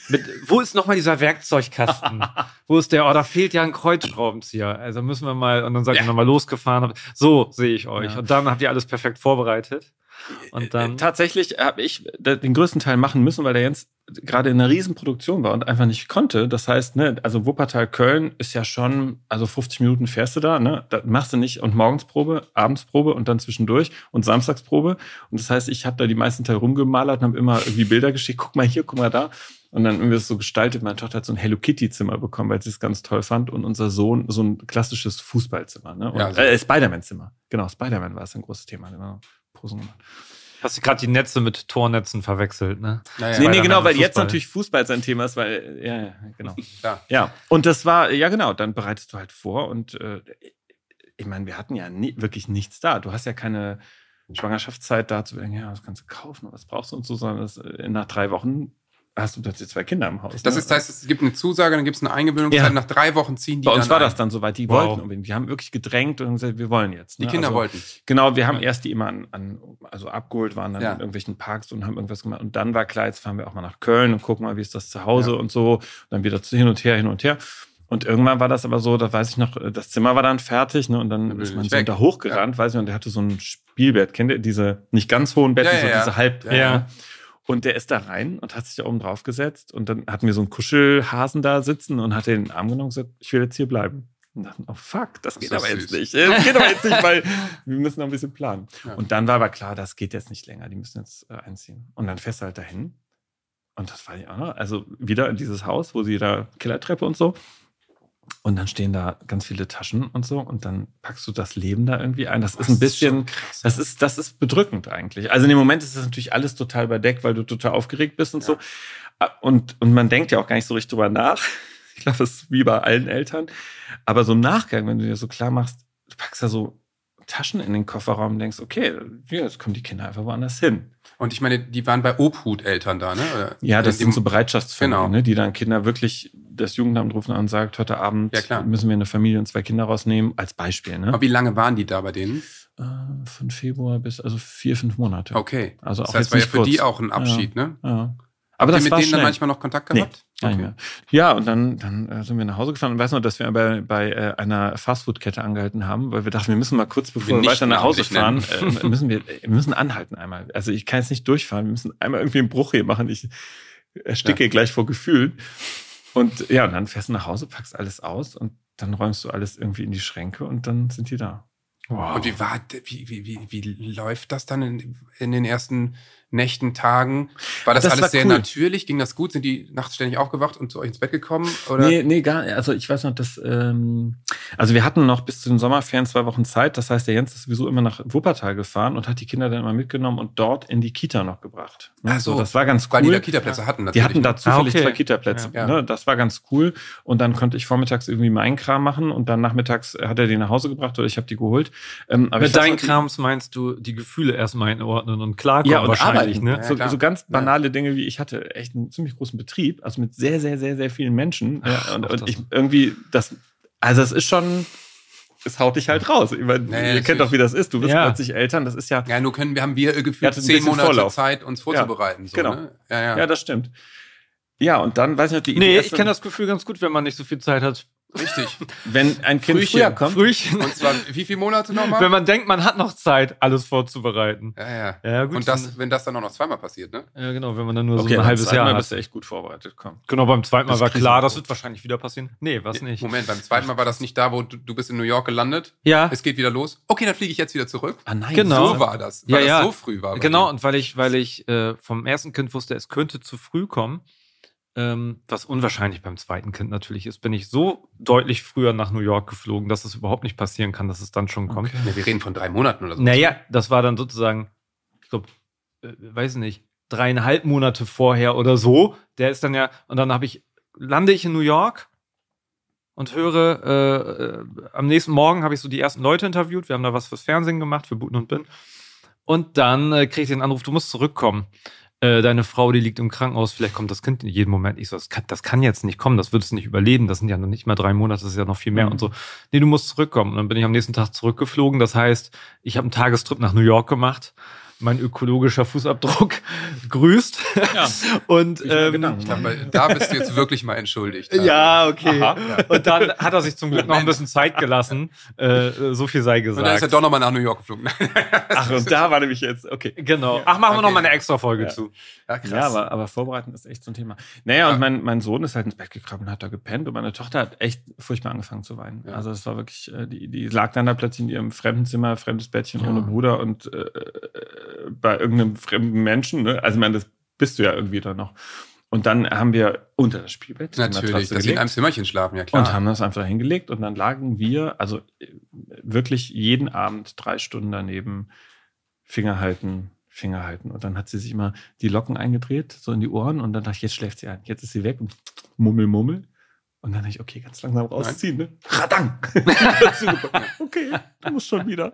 mit, wo ist nochmal dieser Werkzeugkasten? wo ist der? Oh, da fehlt ja ein Kreuzschraubenzieher. Also müssen wir mal, und dann seid ihr Ja. nochmal losgefahren. So sehe ich euch. Ja. Und dann habt ihr alles perfekt vorbereitet. Und Äh, dann. Tatsächlich habe ich den größten Teil machen müssen, weil der Jens gerade in einer Riesenproduktion war und einfach nicht konnte. Das heißt, ne, also Wuppertal Köln ist ja schon, also 50 Minuten fährst du da, ne? Da machst du nicht und Morgensprobe, Abendsprobe und dann zwischendurch und Samstagsprobe. Und das heißt, ich habe da die meisten Teil rumgemalert und habe immer irgendwie Bilder geschickt, guck mal hier, guck mal da. Und dann haben wir es so gestaltet. Meine Tochter hat so ein Hello Kitty Zimmer bekommen, weil sie es ganz toll fand. Und unser Sohn so ein klassisches Fußballzimmer. Ne? Und, Ja, so. äh, Spider-Man Zimmer. Genau, Spider-Man war es ein großes Thema. Genau. Gemacht. Hast du gerade die Netze mit Tornetzen verwechselt, ne? Naja, Nee, nee, genau, weil jetzt natürlich Fußball sein Thema ist, weil, ja, ja, genau. klar. Ja, und das war, ja genau, dann bereitest du halt vor und äh, ich meine, wir hatten ja nie, wirklich nichts da. Du hast ja keine Schwangerschaftszeit da zu denken, ja, was kannst du kaufen, was brauchst du und so, sondern das, äh, nach drei Wochen hast du plötzlich zwei Kinder im Haus. Das ne? ist, heißt, es gibt eine Zusage, dann gibt es eine Eingewöhnungszeit. Ja. Nach drei Wochen ziehen die Bei uns war ein. das dann soweit, die Wow. wollten unbedingt. Die haben wirklich gedrängt und gesagt, wir wollen jetzt. Die ne? Kinder also, wollten. Genau, wir haben Ja. erst die immer an, an also abgeholt, waren dann Ja. in irgendwelchen Parks und haben irgendwas gemacht. Und dann war klar, jetzt fahren wir auch mal nach Köln und gucken mal, wie ist das zu Hause und so. Und dann wieder hin und her, hin und her. Und irgendwann war das aber so, da weiß ich noch, das Zimmer war dann fertig, ne? Und dann ist Sohn weg. da hochgerannt, weiß ich, und der hatte so ein Spielbett. Kennt ihr diese nicht ganz hohen Betten, so diese halb. Ja. Und der ist da rein und hat sich da oben drauf gesetzt. Und dann hatten wir so einen Kuschelhasen da sitzen und hat den Arm genommen und gesagt, ich will jetzt hier bleiben. Und dachten, oh fuck, das geht ist aber jetzt süß. nicht. Das geht aber jetzt nicht, weil wir müssen noch ein bisschen planen. Ja. Und dann war aber klar, das geht jetzt nicht länger. Die müssen jetzt äh, einziehen. Und dann fährst du halt dahin. Und das war noch. Also wieder in dieses Haus, wo sie da Kellertreppe und so. Und dann stehen da ganz viele Taschen und so. Und dann packst du das Leben da irgendwie ein. Das ist ein bisschen, das ist, das ist bedrückend eigentlich. Also in dem Moment ist das natürlich alles total überdeckt, weil du total aufgeregt bist und Ja. so. Und, und man denkt ja auch gar nicht so richtig drüber nach. Ich glaube, das ist wie bei allen Eltern. Aber so im Nachgang, wenn du dir so klar machst, du packst da so Taschen in den Kofferraum und denkst, okay, ja, jetzt kommen die Kinder einfach woanders hin. Und ich meine, die waren bei Obhuteltern da, ne? Oder Ja, das sind so Bereitschaftsfamilien, Genau. ne, die dann Kinder wirklich das Jugendamt rufen an und sagt, heute Abend Ja, müssen wir eine Familie und zwei Kinder rausnehmen, als Beispiel. Ne? Aber wie lange waren die da bei denen? Äh, Von Februar bis also vier, fünf Monate. Okay. Also das auch heißt, jetzt war ja für kurz. die auch ein Abschied, ne? Ja. Habt Aber ihr das mit war denen dann schnell. manchmal noch Kontakt Nee, gehabt? Nicht mehr. Ja, und dann, dann äh, sind wir nach Hause gefahren und weiß noch, dass wir bei, bei äh, einer Fastfood-Kette angehalten haben, weil wir dachten, wir müssen mal kurz, bevor wir, nicht weiter nach Hause fahren, äh, müssen wir, wir müssen anhalten einmal. Also ich kann jetzt nicht durchfahren, wir müssen einmal irgendwie einen Bruch hier machen. Ich ersticke gleich vor Gefühlen. Und ja, und dann fährst du nach Hause, packst alles aus und dann räumst du alles irgendwie in die Schränke und dann sind die da. Wow. Und wie war, wie, wie, wie, wie läuft das dann in, in den ersten Nächten, Tagen? War das, Das alles war sehr cool. natürlich? Ging das gut? Sind die nachts ständig aufgewacht und zu euch ins Bett gekommen? Oder? Nee, nee, gar Also ich weiß noch, dass, ähm, also wir hatten noch bis zu den Sommerferien zwei Wochen Zeit. Das heißt, der Jens ist sowieso immer nach Wuppertal gefahren und hat die Kinder dann immer mitgenommen und dort in die Kita noch gebracht. Ne? Ach so, das war ganz cool. Weil die da Kita-Plätze hatten Die natürlich. hatten da ne? zufällig Ah, okay. zwei Kita-Plätze. Ja. Ne? Das war ganz cool. Und dann konnte ich vormittags irgendwie meinen Kram machen und dann nachmittags hat er die nach Hause gebracht oder ich habe die geholt. Ähm, aber Mit deinen die- Krams meinst du die Gefühle erstmal einordnen und klarkommen ja, und wahrscheinlich, arbeiten. ne? Ja, so, so ganz banale Dinge wie ich hatte echt einen ziemlich großen Betrieb, also mit sehr, sehr, sehr, sehr vielen Menschen. Ach, ja, und und ich irgendwie, das, also es ist schon, es haut dich halt raus. Ich meine, Ja, ja, ihr natürlich. kennt doch, wie das ist. Du wirst Ja. plötzlich Eltern, das ist ja, Ja, nur können wir haben wir gefühlt zehn Monate Vorlauf. Zeit, uns vorzubereiten. So, genau. Ne? Ja, ja. ja, das stimmt. Ja, und dann weiß ich noch, die, Nee, ich kenne das Gefühl ganz gut, wenn man nicht so viel Zeit hat. Richtig. wenn ein Kind Frühchen. früher kommt. Frühchen. Und zwar, wie viele Monate nochmal? Wenn man denkt, man hat noch Zeit, alles vorzubereiten. ja, ja. Ja, gut. Und das, wenn das dann auch noch zweimal passiert, ne? ja, genau, wenn man dann nur Okay, so ein halbes Jahr Mal hat. bist du echt gut vorbereitet. Komm. Genau, beim zweiten Mal Das war klar, das wird wahrscheinlich wieder passieren. Nee, was nicht. Moment, beim zweiten Mal war das nicht da, wo du, du bist in New York gelandet. Ja, Es geht wieder los. Okay, dann fliege ich jetzt wieder zurück. Ah nein, Genau. So war das. Ja, Weil ja. das so früh war. genau. dir. Und weil ich, weil ich äh, vom ersten Kind wusste, es könnte zu früh kommen, ähm, was unwahrscheinlich beim zweiten Kind natürlich ist, bin ich so deutlich früher nach New York geflogen, dass es überhaupt nicht passieren kann, dass es dann schon kommt. Okay. Ja, wir reden von drei Monaten oder so. Naja, das war dann sozusagen, ich glaube, äh, weiß nicht, dreieinhalb Monate vorher oder so. Der ist dann ja, und dann habe ich, lande ich in New York und höre, äh, äh, am nächsten Morgen habe ich so die ersten Leute interviewt. Wir haben da was fürs Fernsehen gemacht, für Buten und Bin. Und dann äh, kriege ich den Anruf, du musst zurückkommen. Äh, deine Frau, die liegt im Krankenhaus, vielleicht kommt das Kind in jedem Moment. Ich so, das kann, das kann jetzt nicht kommen, das wird es nicht überleben. Das sind ja noch nicht mal drei Monate, das ist ja noch viel mehr Mhm. und so. Nee, du musst zurückkommen. Und dann bin ich am nächsten Tag zurückgeflogen. Das heißt, ich habe einen Tagestrip nach New York gemacht. Mein ökologischer Fußabdruck grüßt. Ja. Und ähm, Ich glaube, da bist du jetzt wirklich mal entschuldigt. ja, okay. Aha. Und dann hat er sich zum Glück noch ein bisschen Zeit gelassen. Äh, so viel sei Und dann ist er gesagt. doch nochmal nach New York geflogen. Ach, und da war nämlich jetzt, okay. Genau. Ach, machen wir Okay. noch mal eine extra Folge Ja. zu. ja, krass. Ja, aber, aber vorbereiten ist echt so ein Thema. Naja, und mein, mein Sohn ist halt ins Bett gekrabbelt und hat da gepennt und meine Tochter hat echt furchtbar angefangen zu weinen. Ja. Also es war wirklich, äh, die, die lag dann da plötzlich in ihrem fremden Zimmer, fremdes Bettchen Ja. ohne Bruder und äh, äh, bei irgendeinem fremden Menschen. Ne? Also ich meine, das bist du ja irgendwie dann noch. Und dann haben wir unter das Spielbett Natürlich, dass sie in gelegt einem Zimmerchen schlafen, ja klar. und haben das einfach hingelegt und dann lagen wir, also wirklich jeden Abend drei Stunden daneben, Finger halten, Finger halten. Und dann hat sie sich immer die Locken eingedreht, so in die Ohren und dann dachte ich, jetzt schläft sie ein. Jetzt ist sie weg und mummel, mummel. Und dann ich, okay, ganz langsam rausziehen, ne? Radang! okay, du musst schon wieder.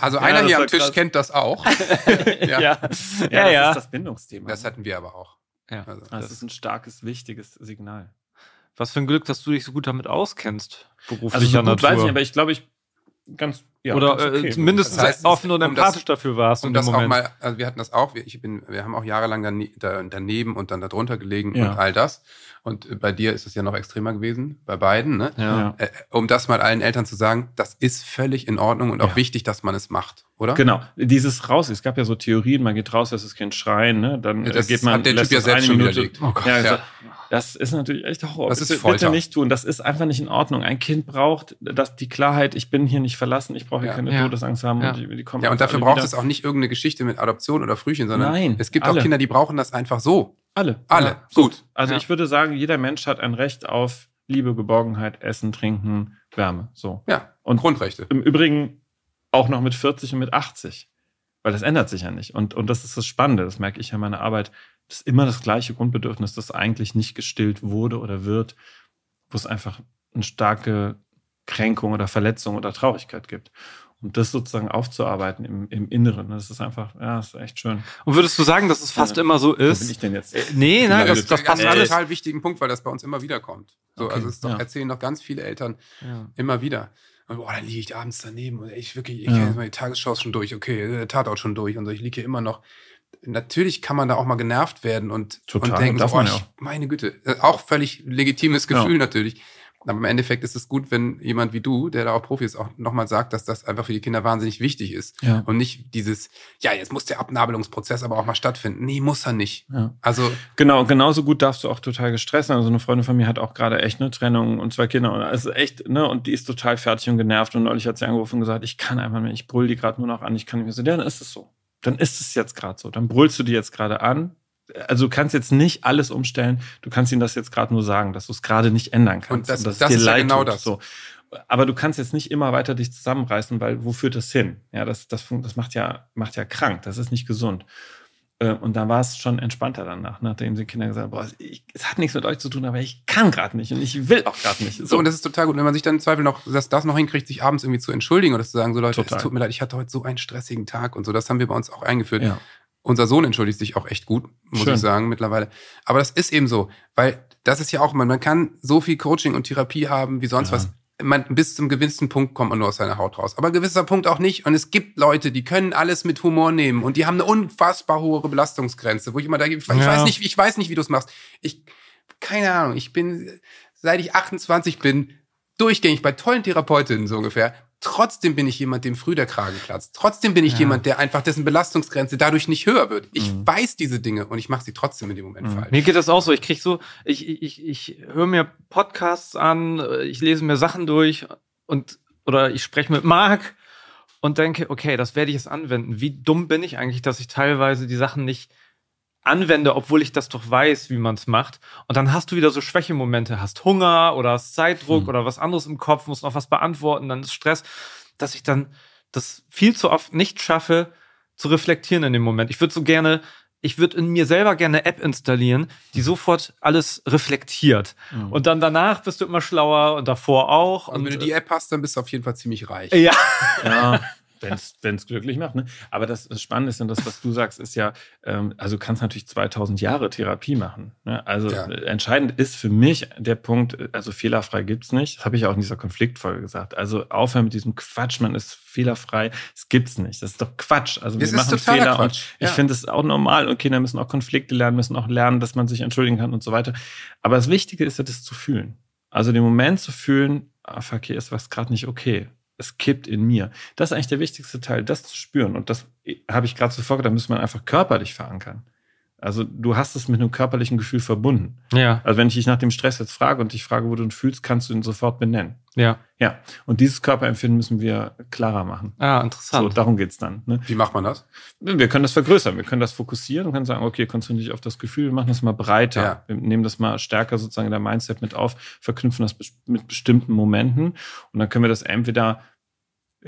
also Ja, einer das hier am Tisch krass. kennt das auch. ja. Ja, das ja. ist das Bindungsthema. Das hatten wir aber auch. Ja. Also, das ist ein starkes, wichtiges Signal. Was für ein Glück, dass du dich so gut damit auskennst, beruflicher Also so gut Natur. weiß ich nicht, aber ich glaube, ich ganz, ja, Oder ganz okay. äh, zumindest Das heißt, offen und um das- empathisch dafür warst um in das dem auch Moment. mal, also wir hatten das auch, wir, ich bin, wir haben auch jahrelang dane, da, daneben und dann darunter gelegen Ja. und all das. Und äh, bei dir ist es ja noch extremer gewesen, bei beiden, ne? ja. Ja. Äh, um das mal allen Eltern zu sagen, das ist völlig in Ordnung und auch Ja. wichtig, dass man es macht, oder? Genau, dieses raus, es gab ja so Theorien, man geht raus, lässt das Kind schreien, ne? dann Ja, äh, das geht man, hat der lässt Typ ja es selbst eine schon Minute. Oh Gott. Ja, Ja. also, Das ist natürlich echt Horror. Das ist bitte, Folter. bitte nicht tun. Das ist einfach nicht in Ordnung. Ein Kind braucht das, die Klarheit, ich bin hier nicht verlassen, ich brauche hier Ja. keine Ja. Todesangst haben Ja. und die, die kommen Ja, und dafür braucht wieder. es auch nicht irgendeine Geschichte mit Adoption oder Frühchen, sondern Nein, es gibt alle. auch Kinder, die brauchen das einfach so. alle. Alle. Ja. Gut. Also Ja. ich würde sagen, jeder Mensch hat ein Recht auf Liebe, Geborgenheit, Essen, Trinken, Wärme. So. Ja. Und Grundrechte. im Übrigen auch noch mit 40 und mit 80. Weil das ändert sich ja nicht. Und, und das ist das Spannende, das merke ich ja in meiner Arbeit. Das ist immer das gleiche Grundbedürfnis, das eigentlich nicht gestillt wurde oder wird, wo es einfach eine starke Kränkung oder Verletzung oder Traurigkeit gibt. Und das sozusagen aufzuarbeiten im, im Inneren, das ist einfach, ja, das ist echt schön. Und würdest du sagen, dass es fast immer so Wo bin ist? ich denn jetzt? Nee, nein, das, das passt einen alles. total wichtigen Punkt, weil das bei uns immer wieder kommt. So, Okay, also es ist doch, ja. erzählen doch ganz viele Eltern Ja. immer wieder. Und, boah, dann liege ich abends daneben und ich wirklich, ich Ja. kenne jetzt mal die Tagesschau schon durch, okay, der Tatort schon durch und so, ich liege hier immer noch. Natürlich kann man da auch mal genervt werden und, Total, und denken, so, oh, ja ich, meine Güte, äh, auch völlig legitimes Ja. Gefühl natürlich. Aber im Endeffekt ist es gut, wenn jemand wie du, der da auch Profi ist, auch nochmal sagt, dass das einfach für die Kinder wahnsinnig wichtig ist. Ja. Und nicht dieses, ja, jetzt muss der Abnabelungsprozess aber auch mal stattfinden. Nee, muss er nicht. Ja. Also, Genau, genauso gut darfst du auch total gestresst sein. Also eine Freundin von mir hat auch gerade echt eine Trennung und zwei Kinder. Und also echt, ne, und die ist total fertig und genervt. Und neulich hat sie angerufen und gesagt, ich kann einfach nicht, ich brüll die gerade nur noch an, ich kann nicht mehr so. Ja, dann ist es so. Dann ist es jetzt gerade so. Dann brüllst du die jetzt gerade an. Also du kannst jetzt nicht alles umstellen. Du kannst ihnen das jetzt gerade nur sagen, dass du es gerade nicht ändern kannst. Und das- es das dir ist ja genau tut. das. So. Aber du kannst jetzt nicht immer weiter dich zusammenreißen, weil wo führt das hin? Ja, das, das, das macht ja, macht ja krank. Das ist nicht gesund. Äh, Und da war es schon entspannter danach, nachdem die Kinder gesagt haben, boah, ich, es hat nichts mit euch zu tun, aber ich kann gerade nicht und ich will auch gerade nicht. So, und das ist total gut. Wenn man sich dann im Zweifel noch, dass das noch hinkriegt, sich abends irgendwie zu entschuldigen oder zu sagen, so Leute, Total. es tut mir leid, ich hatte heute so einen stressigen Tag und so, das haben wir bei uns auch eingeführt. ja. Unser Sohn entschuldigt sich auch echt gut, muss Schön. ich sagen, mittlerweile. Aber das ist eben so, weil das ist ja auch, man, man kann so viel Coaching und Therapie haben wie sonst Ja. was. Man, bis zum gewissen Punkt kommt man nur aus seiner Haut raus. Aber ein gewisser Punkt auch nicht. Und es gibt Leute, die können alles mit Humor nehmen und die haben eine unfassbar hohe Belastungsgrenze, wo ich immer da, ich Ja. weiß nicht, ich weiß nicht, wie du es machst. Ich, keine Ahnung, ich bin, seit ich 28 bin, durchgängig bei tollen Therapeutinnen so ungefähr. Trotzdem bin ich jemand, dem früh der Kragen platzt. Trotzdem bin ich Ja. jemand, der einfach dessen Belastungsgrenze dadurch nicht höher wird. Ich Mhm. weiß diese Dinge und ich mache sie trotzdem in dem Moment Mhm. falsch. Mir geht das auch so. Ich krieg so, ich, ich, ich höre mir Podcasts an, ich lese mir Sachen durch und oder ich spreche mit Marc und denke, okay, das werde ich jetzt anwenden. Wie dumm bin ich eigentlich, dass ich teilweise die Sachen nicht anwende, obwohl ich das doch weiß, wie man es macht. Und dann hast du wieder so Schwächemomente, hast Hunger oder hast Zeitdruck Hm. oder was anderes im Kopf, musst noch was beantworten, dann ist Stress, dass ich dann das viel zu oft nicht schaffe, zu reflektieren in dem Moment. Ich würde so gerne, ich würde in mir selber gerne eine App installieren, die sofort alles reflektiert. Mhm. Und dann danach bist du immer schlauer und davor auch. Und wenn du und, die App hast, dann bist du auf jeden Fall ziemlich reich. ja. Ja, wenn es glücklich macht. Ne? Aber das, Spannende ist, und das, was du sagst, ist ja, ähm, also du kannst natürlich 2000 Jahre Therapie machen. Ne? Also Ja. äh, entscheidend ist für mich der Punkt, äh, also fehlerfrei gibt's nicht. Das habe ich auch in dieser Konfliktfolge gesagt. Also aufhören mit diesem Quatsch, man ist fehlerfrei. Das gibt's nicht. Das ist doch Quatsch. Also wir ist machen Fehler und ich Ja. finde es auch normal und Kinder müssen auch Konflikte lernen, müssen auch lernen, dass man sich entschuldigen kann und so weiter. Aber das Wichtige ist ja, das zu fühlen. Also den Moment zu fühlen, ah, fuck, hier ist was gerade nicht okay. Es kippt in mir. Das ist eigentlich der wichtigste Teil, das zu spüren. Und das habe ich gerade zuvor gedacht, da muss man einfach körperlich verankern. Also du hast es mit einem körperlichen Gefühl verbunden. Ja, Also wenn ich dich nach dem Stress jetzt frage und dich frage, wo du ihn fühlst, kannst du ihn sofort benennen. ja. Ja. Und dieses Körperempfinden müssen wir klarer machen. Ah, So, interessant. darum geht's dann. Ne? Wie macht man das? Wir können das vergrößern, wir können das fokussieren und können sagen, okay, konzentriere dich auf das Gefühl, wir machen das mal breiter, Ja. wir nehmen das mal stärker sozusagen in der Mindset mit auf, verknüpfen das mit bestimmten Momenten und dann können wir das entweder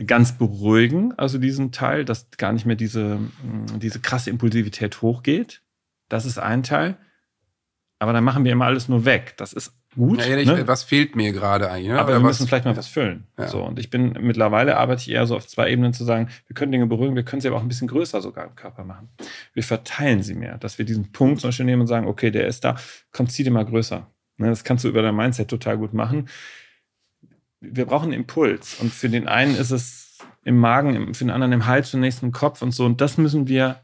ganz beruhigen, also diesen Teil, dass gar nicht mehr diese, mh, diese krasse Impulsivität hochgeht. Das ist ein Teil. Aber dann machen wir immer alles nur weg. Das ist gut. Ja, ich, ne? Was fehlt mir gerade eigentlich? Ne? Aber Oder wir was- müssen vielleicht mal was füllen. Ja. So, und ich bin mittlerweile arbeite ich eher so auf zwei Ebenen zu sagen, wir können Dinge beruhigen, wir können sie aber auch ein bisschen größer sogar im Körper machen. Wir verteilen sie mehr, dass wir diesen Punkt zum Beispiel nehmen und sagen, okay, der ist da, komm, zieh den mal größer. Ne, das kannst du über dein Mindset total gut machen. Wir brauchen einen Impuls. Und für den einen ist es im Magen, für den anderen im Hals, für den nächsten im Kopf und so. Und das müssen wir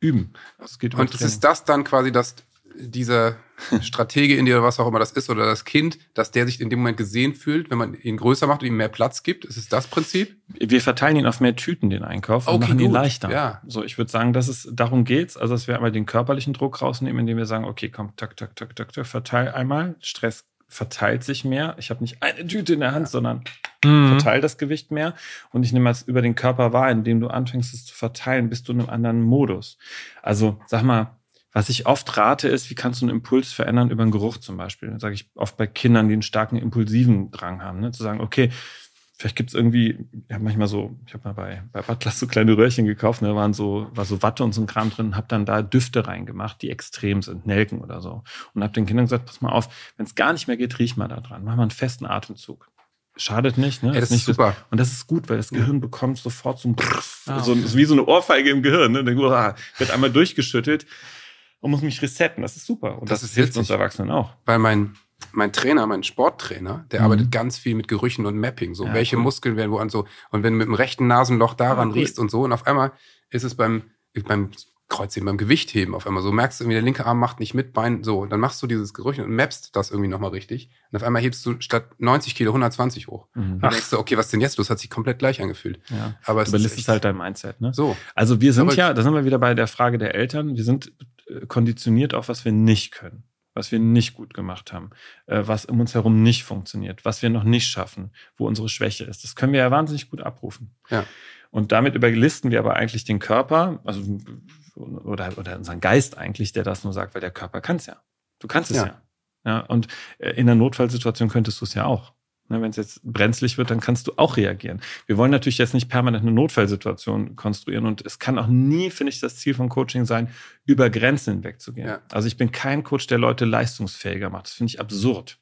üben. Das geht Und ist das dann quasi das, dieser Stratege in dir oder was auch immer das ist oder das Kind, dass der sich in dem Moment gesehen fühlt, wenn man ihn größer macht und ihm mehr Platz gibt? Ist es das Prinzip? Wir verteilen ihn auf mehr Tüten, den Einkauf, und Okay, machen ihn gut. leichter. Ja. So, ich würde sagen, dass es darum geht's, also dass wir einmal den körperlichen Druck rausnehmen, indem wir sagen, okay, komm, tak, tak, tak, tak, tak, verteil einmal. Stress verteilt sich mehr. Ich habe nicht eine Tüte in der Hand, sondern Mhm. verteile das Gewicht mehr und ich nehme es über den Körper wahr, indem du anfängst es zu verteilen, bist du in einem anderen Modus. Also sag mal, was ich oft rate, ist, wie kannst du einen Impuls verändern über einen Geruch zum Beispiel? Sage ich oft bei Kindern, die einen starken impulsiven Drang haben, ne? zu sagen, okay, vielleicht gibt's irgendwie, ich habe manchmal so, ich habe mal bei, bei Butlers so kleine Röhrchen gekauft, ne, da waren so, war so Watte und so ein Kram drin, habe dann da Düfte reingemacht, die extrem sind, Nelken oder so. Und habe den Kindern gesagt, pass mal auf, wenn es gar nicht mehr geht, riech mal da dran, mach mal einen festen Atemzug. Schadet nicht, ne? Ey, das nicht ist super. und das ist gut, weil das Gehirn bekommt sofort so ein, Ah, so, ist wie so eine Ohrfeige im Gehirn. Ne? Wird einmal durchgeschüttelt und muss mich resetten. Das ist super. Und Das das, ist hilft witzig. uns Erwachsenen auch. Weil mein, mein Trainer, mein Sporttrainer, der Mhm. arbeitet ganz viel mit Gerüchen und Mapping. So, Ja, welche cool. Muskeln werden wo an so. Und wenn du mit dem rechten Nasenloch daran cool. riechst und so, und auf einmal ist es beim, beim Kreuzheben, beim Gewichtheben auf einmal so, merkst du irgendwie, der linke Arm macht nicht mit, Bein, so. Dann machst du dieses Gerüchen und mappst das irgendwie nochmal richtig. Und auf einmal hebst du statt 90 Kilo 120 hoch. Mhm. Dann denkst du, okay, was denn jetzt? los? hat sich komplett gleich angefühlt. Ja. Aber es ist echt halt dein Mindset. Ne? so. Also wir sind Verrückt. ja, da sind wir wieder bei der Frage der Eltern, wir sind äh, konditioniert auf, was wir nicht können, was wir nicht gut gemacht haben, äh, was um uns herum nicht funktioniert, was wir noch nicht schaffen, wo unsere Schwäche ist. Das können wir ja wahnsinnig gut abrufen. Ja. Und damit überlisten wir aber eigentlich den Körper, also oder, oder unseren Geist eigentlich, der das nur sagt, weil der Körper kann es ja. Du kannst es ja. Ja. ja. Und äh, in einer Notfallsituation könntest du es ja auch. Ne, Wenn es jetzt brenzlig wird, dann kannst du auch reagieren. Wir wollen natürlich jetzt nicht permanent eine Notfallsituation konstruieren und es kann auch nie, finde ich, das Ziel von Coaching sein, über Grenzen hinwegzugehen. Ja. Also ich bin kein Coach, der Leute leistungsfähiger macht. Das finde ich absurd.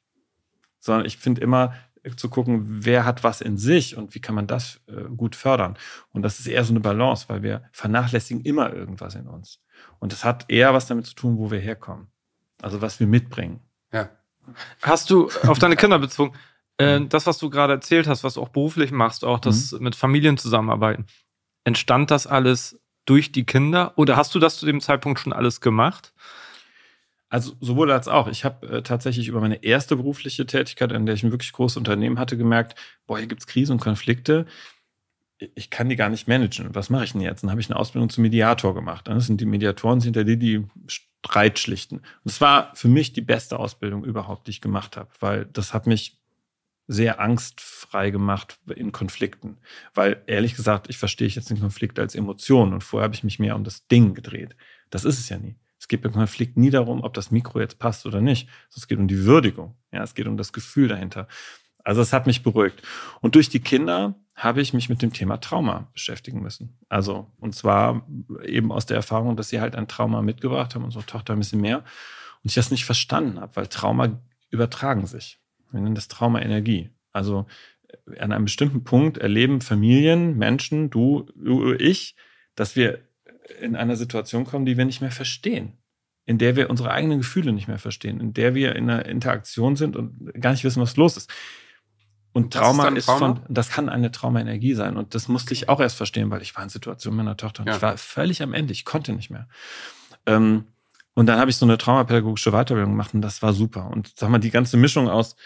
Sondern ich finde immer zu gucken, wer hat was in sich und wie kann man das äh, gut fördern. Und das ist eher so eine Balance, weil wir vernachlässigen immer irgendwas in uns. Und das hat eher was damit zu tun, wo wir herkommen. Also was wir mitbringen. Ja. Hast du auf deine Kinder bezogen, äh, das, was du gerade erzählt hast, was du auch beruflich machst, auch das Mhm. mit Familien zusammenarbeiten, entstand das alles durch die Kinder oder hast du das zu dem Zeitpunkt schon alles gemacht? Also sowohl als auch. Ich habe äh, tatsächlich über meine erste berufliche Tätigkeit, in der ich ein wirklich großes Unternehmen hatte, gemerkt, boah, hier gibt's Krisen und Konflikte. Ich kann die gar nicht managen. Was mache ich denn jetzt? Dann habe ich eine Ausbildung zum Mediator gemacht. Das sind die Mediatoren, sind ja die, die Streit schlichten. Und es war für mich die beste Ausbildung überhaupt, die ich gemacht habe, weil das hat mich sehr angstfrei gemacht in Konflikten. Weil ehrlich gesagt, ich verstehe jetzt den Konflikt als Emotion und vorher habe ich mich mehr um das Ding gedreht. Das ist es ja nie. Es geht beim Konflikt nie darum, ob das Mikro jetzt passt oder nicht. Es geht um die Würdigung. Ja, es geht um das Gefühl dahinter. Also es hat mich beruhigt. Und durch die Kinder habe ich mich mit dem Thema Trauma beschäftigen müssen. Also, und zwar eben aus der Erfahrung, dass sie halt ein Trauma mitgebracht haben, unsere Tochter ein bisschen mehr. Und ich das nicht verstanden habe, weil Trauma übertragen sich. Wir nennen das Trauma Energie. Also äh, an einem bestimmten Punkt erleben Familien, Menschen, du, du, ich, dass wir in einer Situation kommen, die wir nicht mehr verstehen. In der wir unsere eigenen Gefühle nicht mehr verstehen, in der wir in einer Interaktion sind und gar nicht wissen, was los ist. Und Das ist Trauma ist, Trauma? von, das kann eine Traumaenergie sein. Und das musste ich auch erst verstehen, weil ich war in Situationen meiner Tochter und Ja. ich war völlig am Ende. Ich konnte nicht mehr. Ähm, und dann habe ich so eine traumapädagogische Weiterbildung gemacht und das war super. Und sag mal, die ganze Mischung aus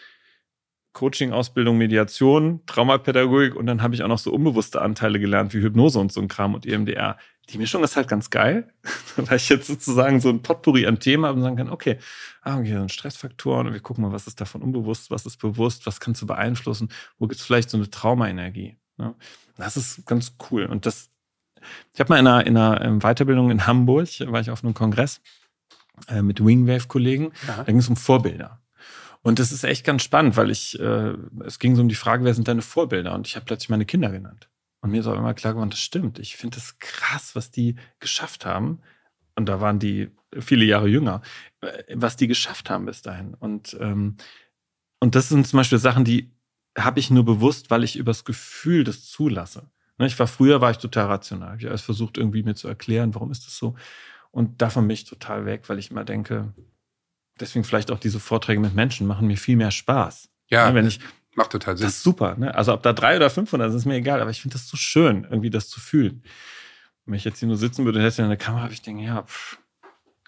Coaching, Ausbildung, Mediation, Traumapädagogik und dann habe ich auch noch so unbewusste Anteile gelernt wie Hypnose und so ein Kram und EMDR. Die Mischung ist halt ganz geil, weil ich jetzt sozusagen so ein Potpourri an Themen habe und sagen kann, okay, ah, so ein Stressfaktoren und wir gucken mal, was ist davon unbewusst, was ist bewusst, was kannst du beeinflussen, wo gibt es vielleicht so eine Traumaenergie. Ne? Das ist ganz cool. Und das, ich habe mal in einer, in einer ähm, Weiterbildung in Hamburg, war ich auf einem Kongress äh, mit Wingwave-Kollegen, Ja. da ging es um Vorbilder. Und das ist echt ganz spannend, weil ich, äh, es ging so um die Frage, wer sind deine Vorbilder? Und ich habe plötzlich meine Kinder genannt. Und mir ist auch immer klar geworden, das stimmt. Ich finde das krass, was die geschafft haben. Und da waren die viele Jahre jünger, äh, was die geschafft haben bis dahin. Und, ähm, und das sind zum Beispiel Sachen, die habe ich nur bewusst, weil ich übers Gefühl das zulasse. Ne, Ich war früher, war ich total rational. Ich habe erst versucht, irgendwie mir zu erklären, warum ist das so. Und davon bin ich total weg, weil ich immer denke, deswegen vielleicht auch diese Vorträge mit Menschen machen mir viel mehr Spaß. Ja, Ne, wenn ich, macht total Sinn. das ist super. Ne? Also ob da drei oder 500, das ist mir egal, aber ich finde das so schön, irgendwie das zu fühlen. Wenn ich jetzt hier nur sitzen würde und hätte eine Kamera, würde ich denke, ja, pff,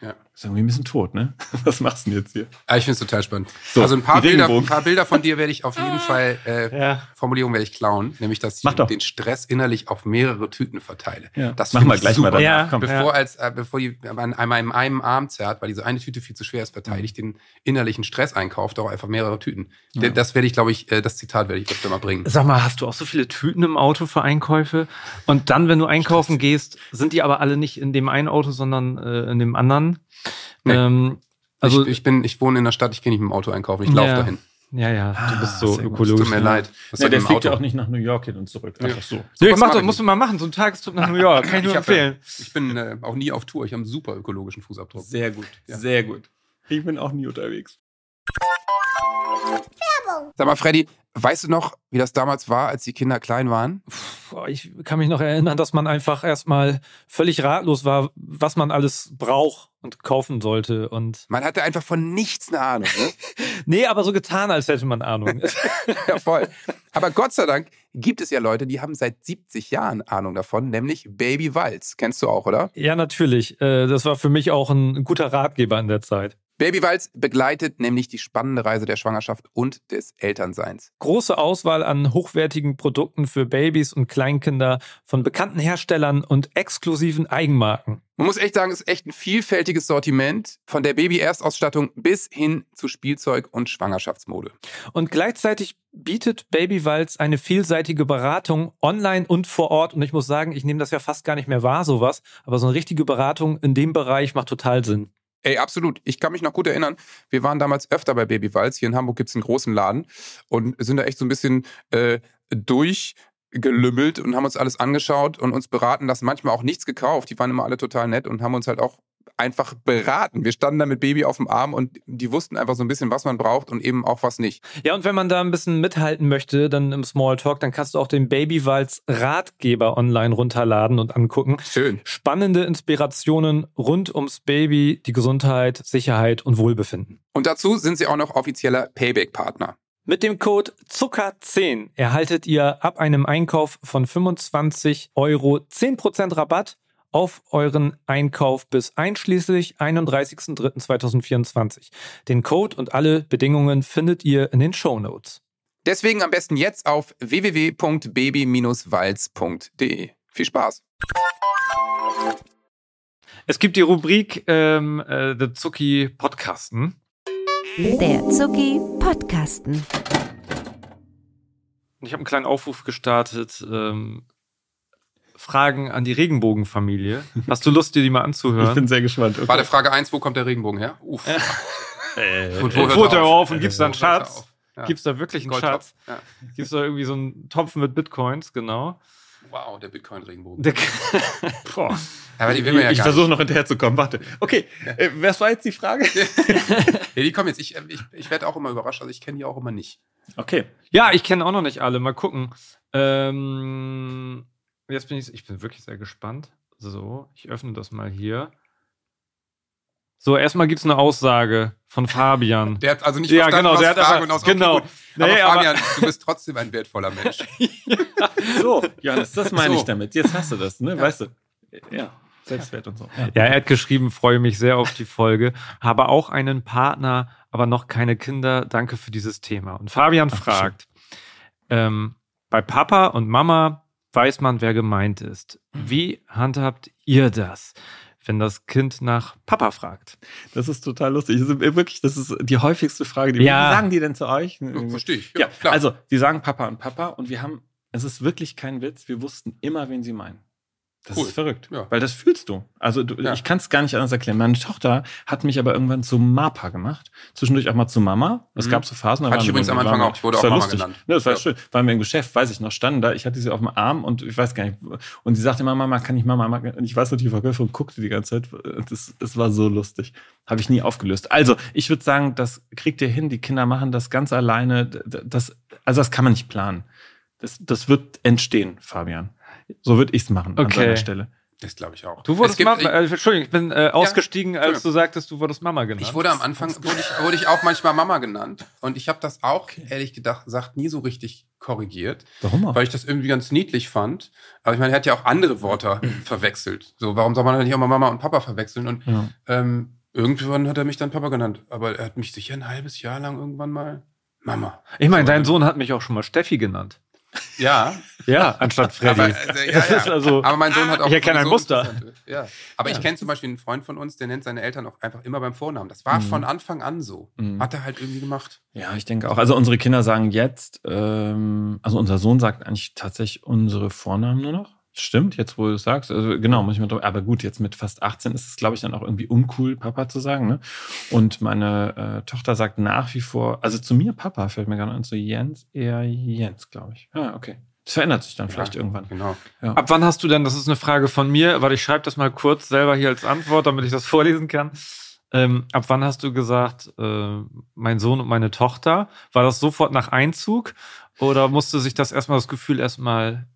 Ja. Ist irgendwie ein bisschen tot, ne? Was machst du denn jetzt hier? Ah, ich finde es total spannend. So, also ein paar, Bilder, ein paar Bilder von dir werde ich auf jeden Fall, äh, Ja. Formulierung werde ich klauen, nämlich dass ich den Stress innerlich auf mehrere Tüten verteile. Ja. Das Machen wir ich gleich super. mal danach. Ja. Komm. Bevor, als, äh, bevor die an einmal in einem Arm zerrt, weil diese eine Tüte viel zu schwer ist, verteile ich den innerlichen Stresseinkauf doch einfach mehrere Tüten. Ja. Das werde ich, glaube ich, äh, das Zitat werde ich öfter mal bringen. Sag mal, hast du auch so viele Tüten im Auto für Einkäufe? Und dann, wenn du einkaufen gehst, sind die aber alle nicht in dem einen Auto, sondern äh, in dem anderen? Nee. Ähm, also, ich, ich, bin, ich wohne in der Stadt, ich gehe nicht mit dem Auto einkaufen, ich laufe Ja. dahin. ja, ja, du Ah, bist so gut. ökologisch. Tut mir ne? leid. Was Nee, der fliegt ja auch nicht nach New York hin und zurück. Ja. Einfach so. Nee, mach doch, musst du mal machen, so einen Tagestrip nach New York. Kann ich nur Ich hab ja- empfehlen. Ich bin äh, auch nie auf Tour, ich habe einen super ökologischen Fußabdruck. Sehr gut. Ja. Sehr gut. Ich bin auch nie unterwegs. Sag mal, Freddy, weißt du noch, wie das damals war, als die Kinder klein waren? Ich kann mich noch erinnern, dass man einfach erstmal völlig ratlos war, was man alles braucht und kaufen sollte. Und Man hatte einfach von nichts eine Ahnung. Ne? nee, aber so getan, als hätte man Ahnung. ja, voll. Aber Gott sei Dank gibt es ja Leute, die haben seit 70 Jahren Ahnung davon, nämlich Baby Walz. Kennst du auch, oder? ja, natürlich. Äh, Das war für mich auch ein guter Ratgeber in der Zeit. Baby Walz begleitet nämlich die spannende Reise der Schwangerschaft und des Elternseins. Große Auswahl an hochwertigen Produkten für Babys und Kleinkinder von bekannten Herstellern und exklusiven Eigenmarken. Man muss echt sagen, es ist echt ein vielfältiges Sortiment, von der Baby-Erstausstattung bis hin zu Spielzeug und Schwangerschaftsmode. Und gleichzeitig bietet Babywalz eine vielseitige Beratung online und vor Ort. Und ich muss sagen, ich nehme das ja fast gar nicht mehr wahr, sowas. Aber so eine richtige Beratung in dem Bereich macht total Sinn. Ey, absolut. Ich kann mich noch gut erinnern, wir waren damals öfter bei Baby Walz. Hier in Hamburg gibt's einen großen Laden und sind da echt so ein bisschen äh, durchgelümmelt und haben uns alles angeschaut und uns beraten lassen. Manchmal auch nichts gekauft. Die waren immer alle total nett und haben uns halt auch einfach beraten. Wir standen da mit Baby auf dem Arm und die wussten einfach so ein bisschen, was man braucht und eben auch was nicht. Ja, und wenn man da ein bisschen mithalten möchte, dann im Smalltalk, dann kannst du auch den Babywalz Ratgeber online runterladen und angucken. Schön. Spannende Inspirationen rund ums Baby, die Gesundheit, Sicherheit und Wohlbefinden. Und dazu sind sie auch noch offizieller Payback-Partner. Mit dem Code Zucker10 erhaltet ihr ab einem Einkauf von 25 Euro 10% Rabatt auf euren Einkauf bis einschließlich 31.03.2024. Den Code und alle Bedingungen findet ihr in den Show Notes. Deswegen am besten jetzt auf www.baby-walz.de. Viel Spaß. Es gibt die Rubrik ähm, äh, The Zucki Podcasten. Der Zucki Podcasten. Ich habe einen kleinen Aufruf gestartet. Ähm, Fragen an die Regenbogenfamilie. Hast du Lust, dir die mal Ich anzuhören? bin sehr gespannt. Okay. Warte, Frage 1, wo kommt der Regenbogen her? Uff. Äh, Und wo hört er auf und Äh, gibt's da einen hört Schatz? Ja. Gibt's da wirklich einen Goldtopf. Schatz? Ja. Gibt's da irgendwie so einen Topf mit Bitcoins? Genau. Wow, der Bitcoin-Regenbogen. Boah. Aber die will man ja ich versuche noch hinterherzukommen. Warte. Okay, äh, was war jetzt die Frage? Ja, die kommen jetzt. Ich, ich, ich werde auch immer überrascht. Also ich kenne die auch immer nicht. Okay. Ja, ich kenne auch noch nicht alle. Mal gucken. Ähm, jetzt bin ich, ich bin wirklich sehr gespannt. So, ich öffne das mal hier. So, erstmal gibt's eine Aussage von Fabian. Der hat also nicht Ja, verstanden, genau, was der hat Frage aber- und genau. gut. Nee, aber aber- Fabian, du bist trotzdem ein wertvoller Mensch. So, Johannes, das meine So. ich damit. Jetzt hast du das, ne? Ja. Weißt du? Ja, Selbstwert und so. Ja, er hat geschrieben, freue mich sehr auf die Folge, habe auch einen Partner, aber noch keine Kinder. Danke für dieses Thema. Und Fabian Ach, fragt, ähm, bei Papa und Mama weiß man, wer gemeint ist. Wie handhabt ihr das, wenn das Kind nach Papa fragt? Das ist total lustig. Das ist wirklich, das ist die häufigste Frage. Die, Ja. Wie sagen die denn zu euch? Ja, Verstehe ich. Ja, klar. also die sagen Papa und Papa und wir haben, es ist wirklich kein Witz, wir wussten immer, wen sie meinen. Das Cool. ist verrückt, Ja. weil das fühlst du. Also du, Ja. ich kann es gar nicht anders erklären. Meine Tochter hat mich aber irgendwann zu Mapa gemacht, zwischendurch auch mal zu Mama. Es Mhm. gab so Phasen. Hatte ich übrigens am Anfang auch. Ich wurde auch Mama lustig. genannt. Ne, das war Ja. schön. Waren wir im Geschäft, weiß ich noch, standen da, ich hatte sie auf dem Arm und ich weiß gar nicht. Und sie sagte immer, Mama, kann ich Mama? Mama? Und ich weiß noch, die Verkäuferin guckte die ganze Zeit. Das, das war so lustig. Habe ich nie aufgelöst. Also, ich würde sagen, das kriegt ihr hin. Die Kinder machen das ganz alleine. Das, also, das kann man nicht planen. Das, das wird entstehen, Fabian. So würde ich es machen an Okay. deiner Stelle. Das glaube ich auch. Du wurdest Es gibt- Mama, äh, Entschuldigung, ich bin äh, ausgestiegen, als Entschuldigung. du sagtest, du wurdest Mama genannt. Ich wurde am Anfang, wurde ich, wurde ich auch manchmal Mama genannt. Und ich habe das auch, ehrlich gedacht, gesagt, nie so richtig korrigiert, Warum auch? weil ich das irgendwie ganz niedlich fand. Aber ich meine, er hat ja auch andere Worte verwechselt. So, warum soll man nicht auch mal Mama und Papa verwechseln? Und Ja. ähm, Irgendwann hat er mich dann Papa genannt. Aber er hat mich sicher ein halbes Jahr lang irgendwann mal Mama. Ich meine, dein Sohn hat mich auch schon mal Steffi genannt. Ja, Ja, anstatt Freddy. Aber, äh, ja, ja. also- aber mein Sohn hat auch. Ich erkenne ein Muster. Ja. Aber Ja. ich kenne zum Beispiel einen Freund von uns, der nennt seine Eltern auch einfach immer beim Vornamen. Das war Mhm. von Anfang an so. Mhm. Hat er halt irgendwie gemacht. Ja, ich denke auch. Also unsere Kinder sagen jetzt, ähm, also unser Sohn sagt eigentlich tatsächlich unsere Vornamen nur noch. Stimmt, jetzt wo du es sagst. Also genau, muss ich mal drüber. Aber gut, jetzt mit fast 18 ist es, glaube ich, dann auch irgendwie uncool, Papa zu sagen. Ne? Und meine äh, Tochter sagt nach wie vor, also zu mir Papa fällt mir gerade an, zu Jens eher Jens, glaube ich. Ja, okay. Das verändert sich dann vielleicht ja, irgendwann. Genau. Ja. Ab wann hast du denn, das ist eine Frage von mir, weil ich schreibe das mal kurz selber hier als Antwort, damit ich das vorlesen kann. Ähm, ab wann hast du gesagt, äh, mein Sohn und meine Tochter? War das sofort nach Einzug oder musste sich das erstmal das Gefühl erstmal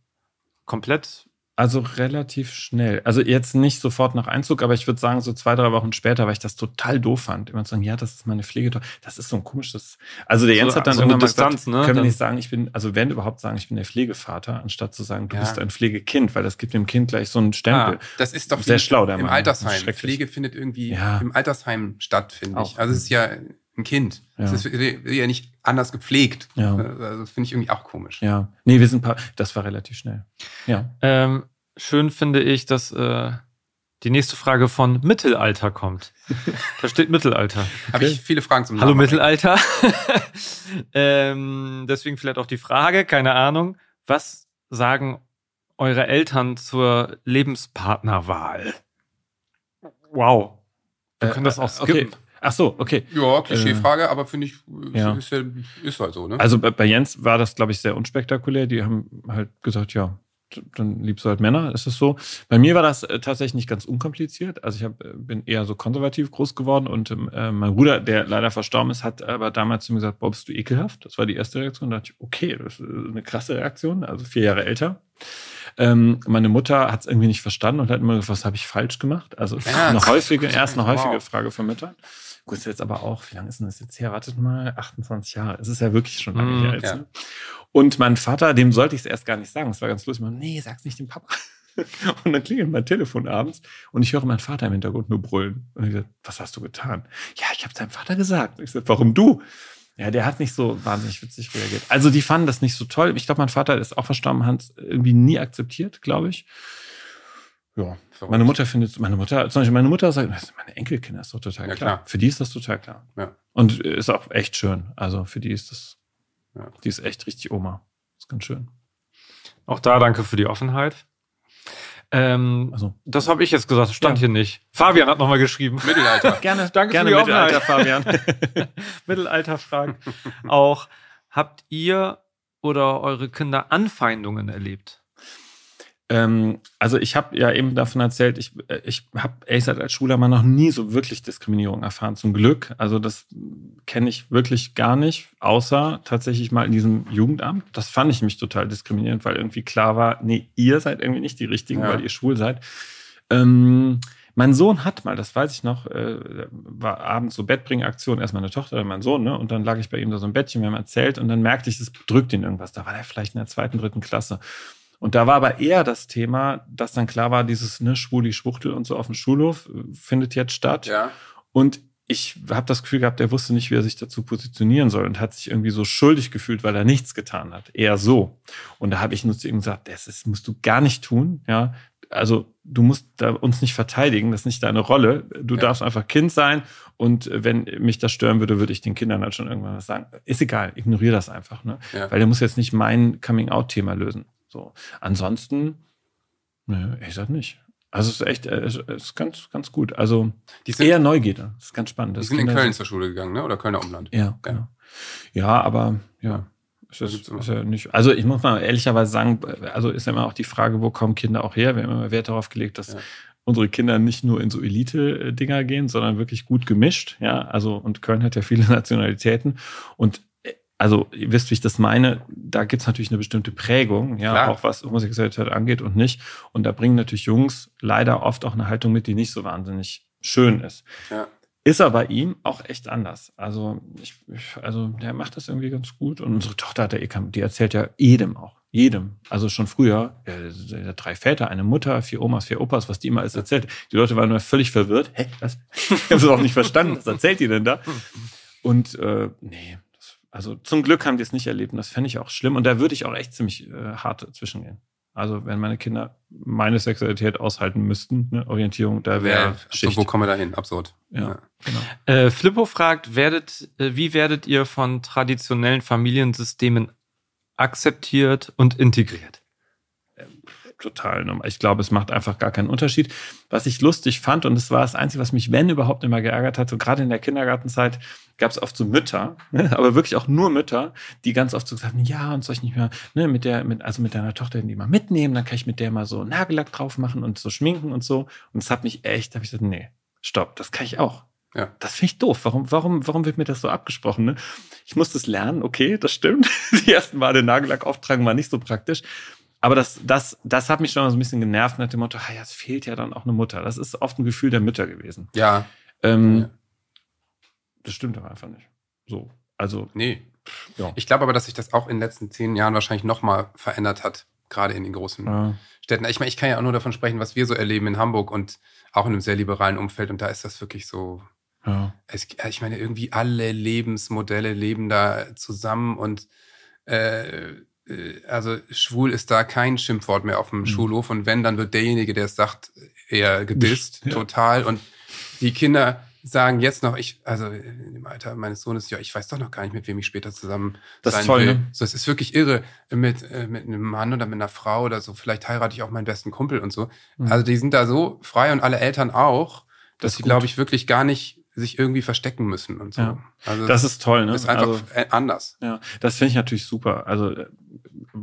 komplett? Also relativ schnell. Also jetzt nicht sofort nach Einzug, aber ich würde sagen, so zwei, drei Wochen später, weil ich das total doof fand. Immer zu sagen, ja, das ist meine Pflegetochter. Das ist so ein komisches. Also der So- Jens hat dann so eine irgendwann mal Distanz, gesagt, ne? können wir nicht sagen, ich bin, also wenn überhaupt sagen, ich bin der Pflegevater, anstatt zu sagen, du Ja. bist ein Pflegekind, weil das gibt dem Kind gleich so einen Stempel. Das ist doch Sehr schlau, der im Mann. Altersheim. Pflege findet irgendwie Ja. im Altersheim statt, finde ich. Also es ist ja ein Kind. Ja. Es ist ja nicht anders gepflegt. Ja. Also das finde ich irgendwie auch komisch. Ja. Nee, wir sind ein paar, das war relativ schnell. Ja. Ähm, schön finde ich, dass äh, die nächste Frage von Mittelalter kommt. Da steht Mittelalter. Habe ich viele Fragen zum Hallo Namen. Mittelalter. ähm, deswegen vielleicht auch die Frage, keine Ahnung. Was sagen eure Eltern zur Lebenspartnerwahl? Wow. Wir können das auch Äh, okay. Ach so, okay. Ja, Klischeefrage, aber finde ich, ja. ist, ja, ist halt so, ne? Also bei, bei Jens war das, glaube ich, sehr unspektakulär. Die haben halt gesagt, ja, dann liebst du halt Männer, ist es so. Bei mir war das äh, tatsächlich nicht ganz unkompliziert. Also ich hab, äh, bin eher so konservativ groß geworden und ähm, äh, mein Bruder, der leider verstorben ist, hat aber damals zu mir gesagt, Bob, bist du ekelhaft? Das war die erste Reaktion. Da dachte ich, okay, das ist eine krasse Reaktion, also vier Jahre älter. Ähm, meine Mutter hat es irgendwie nicht verstanden und hat immer gefragt, was habe ich falsch gemacht? Also Ernst? eine häufige, erst eine Wow. häufige Frage von Müttern. Gut, ist jetzt aber auch, wie lange ist denn das jetzt her? Wartet mal, 28 Jahre. Es ist ja wirklich schon lange Mm, her. Jetzt, ja. ne? Und mein Vater, dem sollte ich es erst gar nicht sagen. Das war ganz lustig. Ich meinte, nee, sag's nicht dem Papa. Und dann klingelt mein Telefon abends und ich höre meinen Vater im Hintergrund nur brüllen. Und ich sage, was hast du getan? Ja, ich habe deinem Vater gesagt. Und ich sage, warum du? Ja, der hat nicht so wahnsinnig witzig reagiert. Also die fanden das nicht so toll. Ich glaube, mein Vater ist auch verstorben, hat es irgendwie nie akzeptiert, glaube ich. Ja. Verrückt. Meine Mutter findet, meine Mutter, zum Beispiel meine Mutter sagt, meine Enkelkinder, ist doch total Ja, klar. klar. Für die ist das total klar. Ja. Und ist auch echt schön. Also für die ist das, Ja. die ist echt richtig Oma. Ist ganz schön. Auch da danke für die Offenheit. Ähm, Also das habe ich jetzt gesagt, stand Ja. hier nicht. Fabian hat nochmal geschrieben. Mittelalter. gerne, Danke gerne für die Mittelalter, Offenheit. Fabian. Mittelalter fragt auch, habt ihr oder eure Kinder Anfeindungen erlebt? Ähm, also ich habe ja eben davon erzählt, ich, äh, ich habe ehrlich gesagt als Schultermann noch nie so wirklich Diskriminierung erfahren, zum Glück. Also das kenne ich wirklich gar nicht, außer tatsächlich mal in diesem Jugendamt. Das fand ich mich total diskriminierend, weil irgendwie klar war, nee, ihr seid irgendwie nicht die Richtigen, Ja. weil ihr schwul seid. Ähm, mein Sohn hat mal, das weiß ich noch, äh, war abends so Bettbringaktion, erst meine Tochter, dann mein Sohn, ne? Und dann lag ich bei ihm da so im Bettchen, wir haben erzählt und dann merkte ich, es drückt ihn irgendwas. Da war er vielleicht in der zweiten, dritten Klasse. Und da war aber eher das Thema, dass dann klar war, dieses ne, Schwuli, Schwuchtel und so auf dem Schulhof äh, findet jetzt statt. Ja. Und ich habe das Gefühl gehabt, er wusste nicht, wie er sich dazu positionieren soll und hat sich irgendwie so schuldig gefühlt, weil er nichts getan hat. Eher so. Und da habe ich nur zu ihm gesagt, das ist, musst du gar nicht tun. Ja, also du musst da uns nicht verteidigen, das ist nicht deine Rolle. Du Ja. darfst einfach Kind sein. Und wenn mich das stören würde, würde ich den Kindern halt schon irgendwann was sagen. Ist egal, ignoriere das einfach. Ne? Ja. Weil der muss jetzt nicht mein Coming-out-Thema lösen. So. Ansonsten, ne, ich sag nicht. Also es ist echt, äh, es ist ganz, ganz gut. Also Die sind, eher Neugierde. Das ist ganz spannend. die Das sind in Kinder Köln zur Schule gegangen, ne? Oder Kölner Umland. Ja, genau. Ja, aber ja. Es ist, ist ja nicht, also ich muss mal ehrlicherweise sagen, also ist ja immer auch die Frage, wo kommen Kinder auch her? Wir haben immer Wert darauf gelegt, dass Ja. unsere Kinder nicht nur in so Elite-Dinger gehen, sondern wirklich gut gemischt. Ja, also und Köln hat ja viele Nationalitäten und also ihr wisst, wie ich das meine, da gibt's natürlich eine bestimmte Prägung, ja, Klar. auch was Homosexualität angeht und nicht. Und da bringen natürlich Jungs leider oft auch eine Haltung mit, die nicht so wahnsinnig schön ist. Ja. Ist aber bei ihm auch echt anders. Also, ich, also der macht das irgendwie ganz gut. Und unsere Tochter hat ja eh die erzählt ja jedem auch. Jedem. Also schon früher, äh, drei Väter, eine Mutter, vier Omas, vier Opas, was die immer alles erzählt. Die Leute waren nur völlig verwirrt. Hä, was? ich habe es auch nicht verstanden. Was erzählt die denn da? Und äh, nee, also zum Glück haben die es nicht erlebt. Und das fände ich auch schlimm. Und da würde ich auch echt ziemlich äh, hart zwischengehen. Also wenn meine Kinder meine Sexualität aushalten müssten, ne, Orientierung, da wäre Ja, Schicht. wo kommen wir da hin? Absurd. Ja. Genau. Äh, Flippo fragt, werdet, äh, wie werdet ihr von traditionellen Familiensystemen akzeptiert und integriert? Total normal. Ich glaube, es macht einfach gar keinen Unterschied. Was ich lustig fand, und das war das Einzige, was mich, wenn überhaupt, immer geärgert hat, so gerade in der Kindergartenzeit gab es oft so Mütter, ne, aber wirklich auch nur Mütter, die ganz oft so gesagt haben, ja, und soll ich nicht mehr, ne, mit der, mit, also mit deiner Tochter die mal mitnehmen, dann kann ich mit der mal so Nagellack drauf machen und so schminken und so. Und das hat mich echt, da habe ich gesagt, nee, stopp, das kann ich auch. Ja. Das finde ich doof. Warum, warum, warum wird mir das so abgesprochen? Ne? Ich muss das lernen, okay, das stimmt. Die ersten Male Nagellack auftragen war nicht so praktisch. Aber das, das, das hat mich schon so ein bisschen genervt nach dem Motto, ah ja, es fehlt ja dann auch eine Mutter. Das ist oft ein Gefühl der Mütter gewesen. Ja, Ähm, Ja. Das stimmt aber einfach nicht. So, also, nee. ja. Ich glaube aber, dass sich das auch in den letzten zehn Jahren wahrscheinlich nochmal verändert hat, gerade in den großen ja. Städten. Ich meine, ich kann ja auch nur davon sprechen, was wir so erleben in Hamburg und auch in einem sehr liberalen Umfeld. Und da ist das wirklich so, ja. es, ich meine, irgendwie alle Lebensmodelle leben da zusammen und äh, äh, also schwul ist da kein Schimpfwort mehr auf dem Mhm. Schulhof und wenn, dann wird derjenige, der es sagt, eher gedisst, Ja. total. Und die Kinder sagen jetzt noch, ich, also im Alter meines Sohnes, ja, ich weiß doch noch gar nicht, mit wem ich später zusammen Das ist sein toll, will. ne? So, es ist wirklich irre mit, äh, mit einem Mann oder mit einer Frau oder so. Vielleicht heirate ich auch meinen besten Kumpel und so. Mhm. Also die sind da so frei und alle Eltern auch, Das dass ist sie, glaube ich, wirklich gar nicht sich irgendwie verstecken müssen und so. Ja. Also Das ist toll, ne? ist einfach Also- äh, anders. Ja, das finde ich natürlich super. Also äh,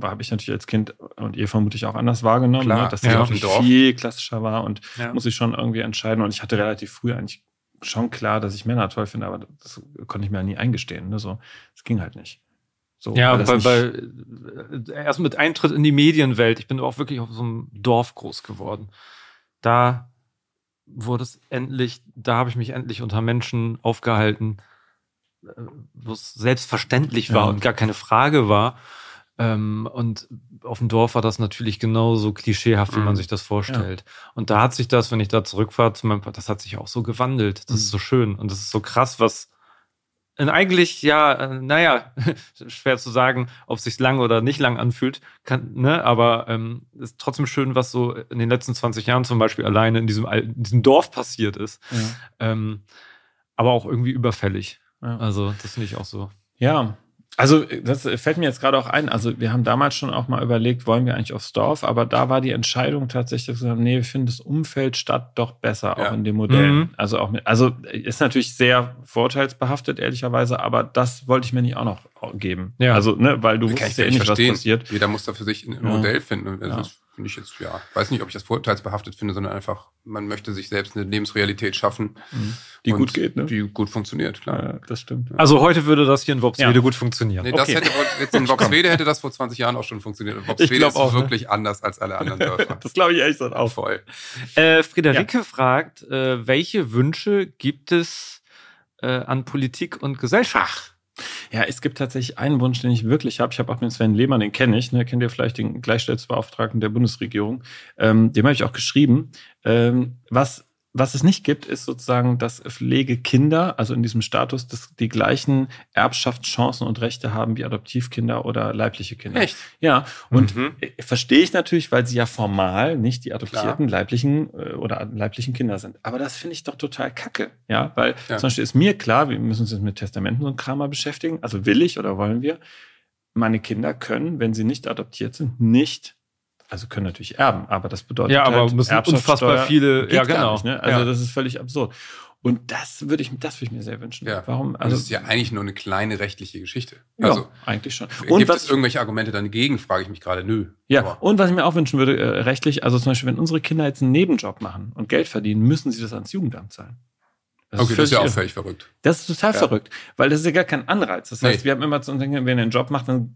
habe ich natürlich als Kind und ihr vermutlich auch anders wahrgenommen, Klar, ne? dass das Dorf. viel klassischer war und Ja. muss ich schon irgendwie entscheiden. Und ich hatte relativ früh eigentlich schon klar, dass ich Männer toll finde, aber das konnte ich mir nie eingestehen. Ne? So, das ging halt nicht. So, Ja, weil bei, äh, erst mit Eintritt in die Medienwelt. Ich bin auch wirklich auf so einem Dorf groß geworden. Da wurde es endlich, da habe ich mich endlich unter Menschen aufgehalten, äh, wo es selbstverständlich war Ja. und gar keine Frage war. Ähm, und auf dem Dorf war das natürlich genauso klischeehaft, wie Mhm. man sich das vorstellt. Und da hat sich das, wenn ich da zurückfahre zu meinem, das hat sich auch so gewandelt. Das Mhm. ist so schön und das ist so krass, was in eigentlich, ja, äh, naja, schwer zu sagen, ob es sich lang oder nicht lang anfühlt, kann, ne, aber ähm, ist trotzdem schön, was so in den letzten 20 Jahren zum Beispiel alleine in diesem, in diesem Dorf passiert ist. ja, Ähm, aber auch irgendwie überfällig. ja. Also, das finde ich auch so. Ja, also das fällt mir jetzt gerade auch ein. Also wir haben damals schon auch mal überlegt, wollen wir eigentlich aufs Dorf, aber da war die Entscheidung tatsächlich, dass wir sagen, nee, wir finden das Umfeld Stadt doch besser, Ja. auch in dem Modell. Mhm. Also auch mit, also ist natürlich sehr vorteilsbehaftet, ehrlicherweise, aber das wollte ich mir nicht auch noch geben. Ja. Also, ne, weil du wusstest ich ja eh nicht was verstehen. passiert. Jeder muss da für sich ein Ja. Modell finden. Also Ja. Finde ich jetzt, ja, weiß nicht, ob ich das vorurteilsbehaftet finde, sondern einfach, man möchte sich selbst eine Lebensrealität schaffen. Die und gut geht, ne? Die gut funktioniert, klar. Ja, das stimmt. Also, heute würde das hier in Worpswede Ja. gut funktionieren. Nee, das Okay. hätte jetzt in Voxwede hätte das vor 20 Jahren auch schon funktioniert. Und Voxwede ist auch, ne? wirklich anders als alle anderen Dörfer. Das glaube ich ehrlich gesagt auch. Voll. Äh, Friederike fragt, äh, welche Wünsche gibt es äh, an Politik und Gesellschaft? Ja, es gibt tatsächlich einen Wunsch, den ich wirklich habe. Ich habe auch mit Sven Lehmann, den kenne ich, ne? kennt ihr vielleicht den Gleichstellungsbeauftragten der Bundesregierung. Ähm, dem habe ich auch geschrieben. Ähm, was, was es nicht gibt, ist sozusagen, dass Pflegekinder, also in diesem Status, dass die gleichen Erbschaftschancen und Rechte haben wie Adoptivkinder oder leibliche Kinder. Echt? Ja, und Mhm. äh, verstehe ich natürlich, weil sie ja formal nicht die adoptierten leiblichen äh, oder leiblichen Kinder sind. Aber das finde ich doch total kacke. Ja, weil Ja. zum Beispiel ist mir klar, wir müssen uns jetzt mit Testamenten und Kram mal beschäftigen. Also will ich oder wollen wir? Meine Kinder können, wenn sie nicht adoptiert sind, nicht, also können natürlich erben, aber das bedeutet Ja, aber halt, müssen unfassbar viele- ja, genau. Nicht, ne? Also Ja. das ist völlig absurd. Und das würde ich, das würde ich mir sehr wünschen. Ja. Warum? Also, das ist ja eigentlich nur eine kleine rechtliche Geschichte. ja, Also, eigentlich schon. gibt was es irgendwelche Argumente dagegen, frage ich mich gerade. Nö. Ja, Aber- und was ich mir auch wünschen würde, äh, rechtlich, also zum Beispiel, wenn unsere Kinder jetzt einen Nebenjob machen und Geld verdienen, müssen sie das ans Jugendamt zahlen. Okay, das ist ja auch völlig verrückt. Das ist total Ja. verrückt, weil das ist ja gar kein Anreiz. Das heißt, Nee. wir haben immer zu uns denken, wenn er einen Job macht, dann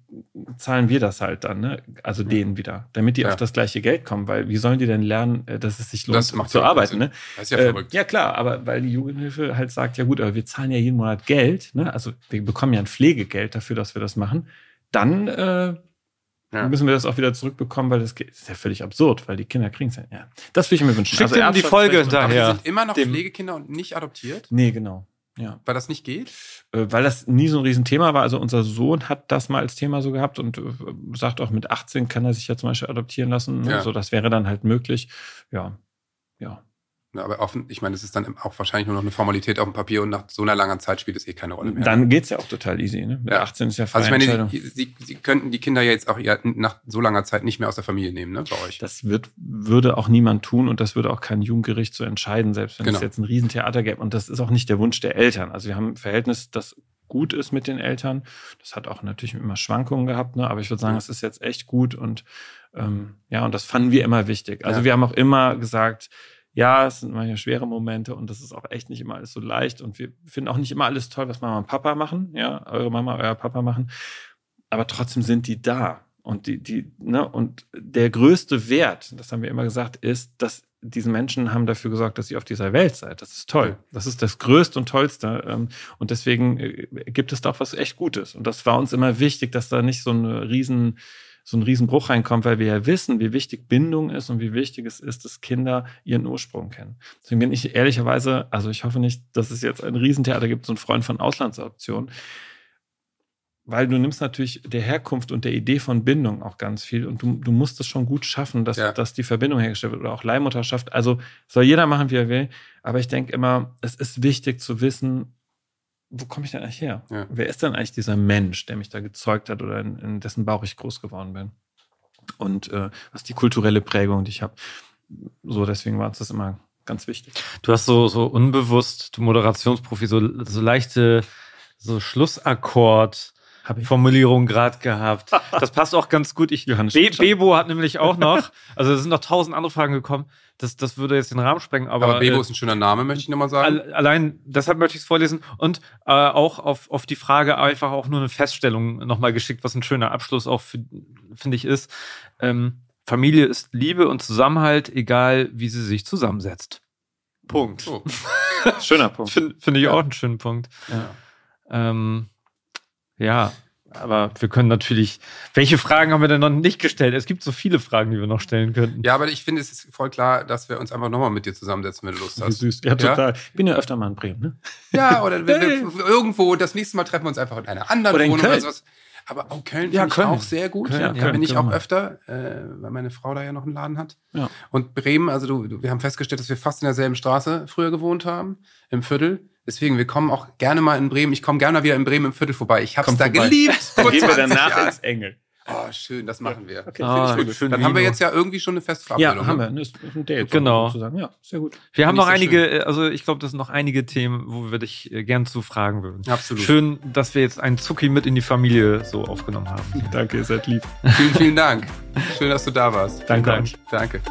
zahlen wir das halt dann, ne? also denen wieder, damit die Ja. auf das gleiche Geld kommen, weil wie sollen die denn lernen, äh, dass es sich lohnt, Das zu ja arbeiten? Sinn. Ne? Das ist ja Äh, verrückt. ja klar, aber weil die Jugendhilfe halt sagt, ja gut, aber wir zahlen ja jeden Monat Geld, ne? also wir bekommen ja ein Pflegegeld dafür, dass wir das machen, dann äh, Ja. müssen wir das auch wieder zurückbekommen, weil das geht- ist ja völlig absurd, weil die Kinder kriegen es ja. ja. Das will ich mir wünschen. Schickt ihm die Folge und- Aber die daher. sind immer noch Dem- Pflegekinder und nicht adoptiert, Nee, genau. Ja. weil das nicht geht. Äh, weil das nie so ein Riesenthema war. Also unser Sohn hat das mal als Thema so gehabt und äh, sagt auch, mit 18 kann er sich ja zum Beispiel adoptieren lassen. Ne? Ja. So, das wäre dann halt möglich. Ja. Ja. Ja, aber offen, ich meine, das ist dann auch wahrscheinlich nur noch eine Formalität auf dem Papier und nach so einer langen Zeit spielt es eh keine Rolle mehr. Dann geht's ja auch total easy. Ne? Mit Ja. 18 ist ja freie also ich meine, Entscheidung. Sie, Sie, Sie könnten die Kinder ja jetzt auch nach so langer Zeit nicht mehr aus der Familie nehmen, ne, bei euch. Das wird, würde auch niemand tun und das würde auch kein Jugendgericht so entscheiden, selbst wenn Genau. es jetzt ein Riesentheater gäbe. Und das ist auch nicht der Wunsch der Eltern. Also wir haben ein Verhältnis, das gut ist mit den Eltern. Das hat auch natürlich immer Schwankungen gehabt, ne? aber ich würde sagen, es ist jetzt echt gut und ähm, ja, und das fanden wir immer wichtig. Also Ja. wir haben auch immer gesagt, ja, es sind manchmal schwere Momente und das ist auch echt nicht immer alles so leicht und wir finden auch nicht immer alles toll, was Mama und Papa machen, ja, eure Mama, euer Papa machen, aber trotzdem sind die da und die, die, ne, und der größte Wert, das haben wir immer gesagt, ist, dass diese Menschen haben dafür gesorgt, dass ihr auf dieser Welt seid. Das ist toll. Das ist das Größte und Tollste. ähm, Und deswegen äh, gibt es da auch was echt Gutes. Und das war uns immer wichtig, dass da nicht so eine riesen, so ein Riesenbruch reinkommt, weil wir ja wissen, wie wichtig Bindung ist und wie wichtig es ist, dass Kinder ihren Ursprung kennen. Deswegen bin ich ehrlicherweise, also ich hoffe nicht, dass es jetzt ein Riesentheater gibt, so ein Freund von Auslandsadoption, weil du nimmst natürlich der Herkunft und der Idee von Bindung auch ganz viel und du, du musst es schon gut schaffen, dass, Ja. dass die Verbindung hergestellt wird oder auch Leihmutterschaft. Also soll jeder machen, wie er will. Aber ich denke immer, es ist wichtig zu wissen, wo komme ich denn eigentlich her? Ja. Wer ist denn eigentlich dieser Mensch, der mich da gezeugt hat oder in, in dessen Bauch ich groß geworden bin? Und äh, was ist die kulturelle Prägung, die ich habe? So, deswegen war uns das immer ganz wichtig. Du hast so, so unbewusst, du Moderationsprofi, so, so leichte, so Schlussakkord. Hab ich. Formulierung gerade gehabt. Das passt auch ganz gut. Ich, Johannes Be. Bebo hat nämlich auch noch, also es sind noch tausend andere Fragen gekommen. Das, das würde jetzt den Rahmen sprengen, aber, Aber, Bebo äh, ist ein schöner Name, möchte ich nochmal sagen. Al- Allein deshalb möchte ich es vorlesen und äh, auch auf, auf die Frage einfach auch nur eine Feststellung nochmal geschickt, was ein schöner Abschluss auch finde ich ist. Ähm, Familie ist Liebe und Zusammenhalt, egal wie sie sich zusammensetzt. Punkt. So. Schöner Punkt. Finde find ich Ja. auch einen schönen Punkt. Ja. Ähm, ja, aber wir können natürlich. Welche Fragen haben wir denn noch nicht gestellt? Es gibt so viele Fragen, die wir noch stellen könnten. Ja, aber ich finde, es ist voll klar, dass wir uns einfach nochmal mit dir zusammensetzen, wenn du Lust hast. süß. Ja, total. Ich bin ja öfter mal in Bremen, ne? Ja, oder wenn wir irgendwo, das nächste Mal treffen wir uns einfach in einer anderen Oder in Wohnung Köln. oder sowas. Aber auch Köln Ja, finde ich auch sehr gut. Köln, ja, Köln, bin ich auch öfter, äh, weil meine Frau da ja noch einen Laden hat. Ja. Und Bremen, also du, du, wir haben festgestellt, dass wir fast in derselben Straße früher gewohnt haben, im Viertel. Deswegen, wir kommen auch gerne mal in Bremen. Ich komme gerne mal wieder in Bremen im Viertel vorbei. Ich habe es da vorbei. geliebt. Dann gehen wir 20 danach Jahren. ins Engel. Oh, schön, das machen wir. Okay, Ah, finde ich gut. schön Dann haben wir jetzt ja irgendwie schon eine feste Ja, Verabredung. haben ne? wir. Ne, ist ein Date. Genau. Sozusagen. Ja, sehr gut. Wir haben noch einige, also ich glaube, das sind noch einige Themen, wo wir dich äh, gern zu fragen würden. Absolut. Schön, dass wir jetzt einen Zucki mit in die Familie so aufgenommen haben. Danke, ihr seid lieb. Vielen, vielen Dank. Schön, dass du da warst. Danke Dank. Danke.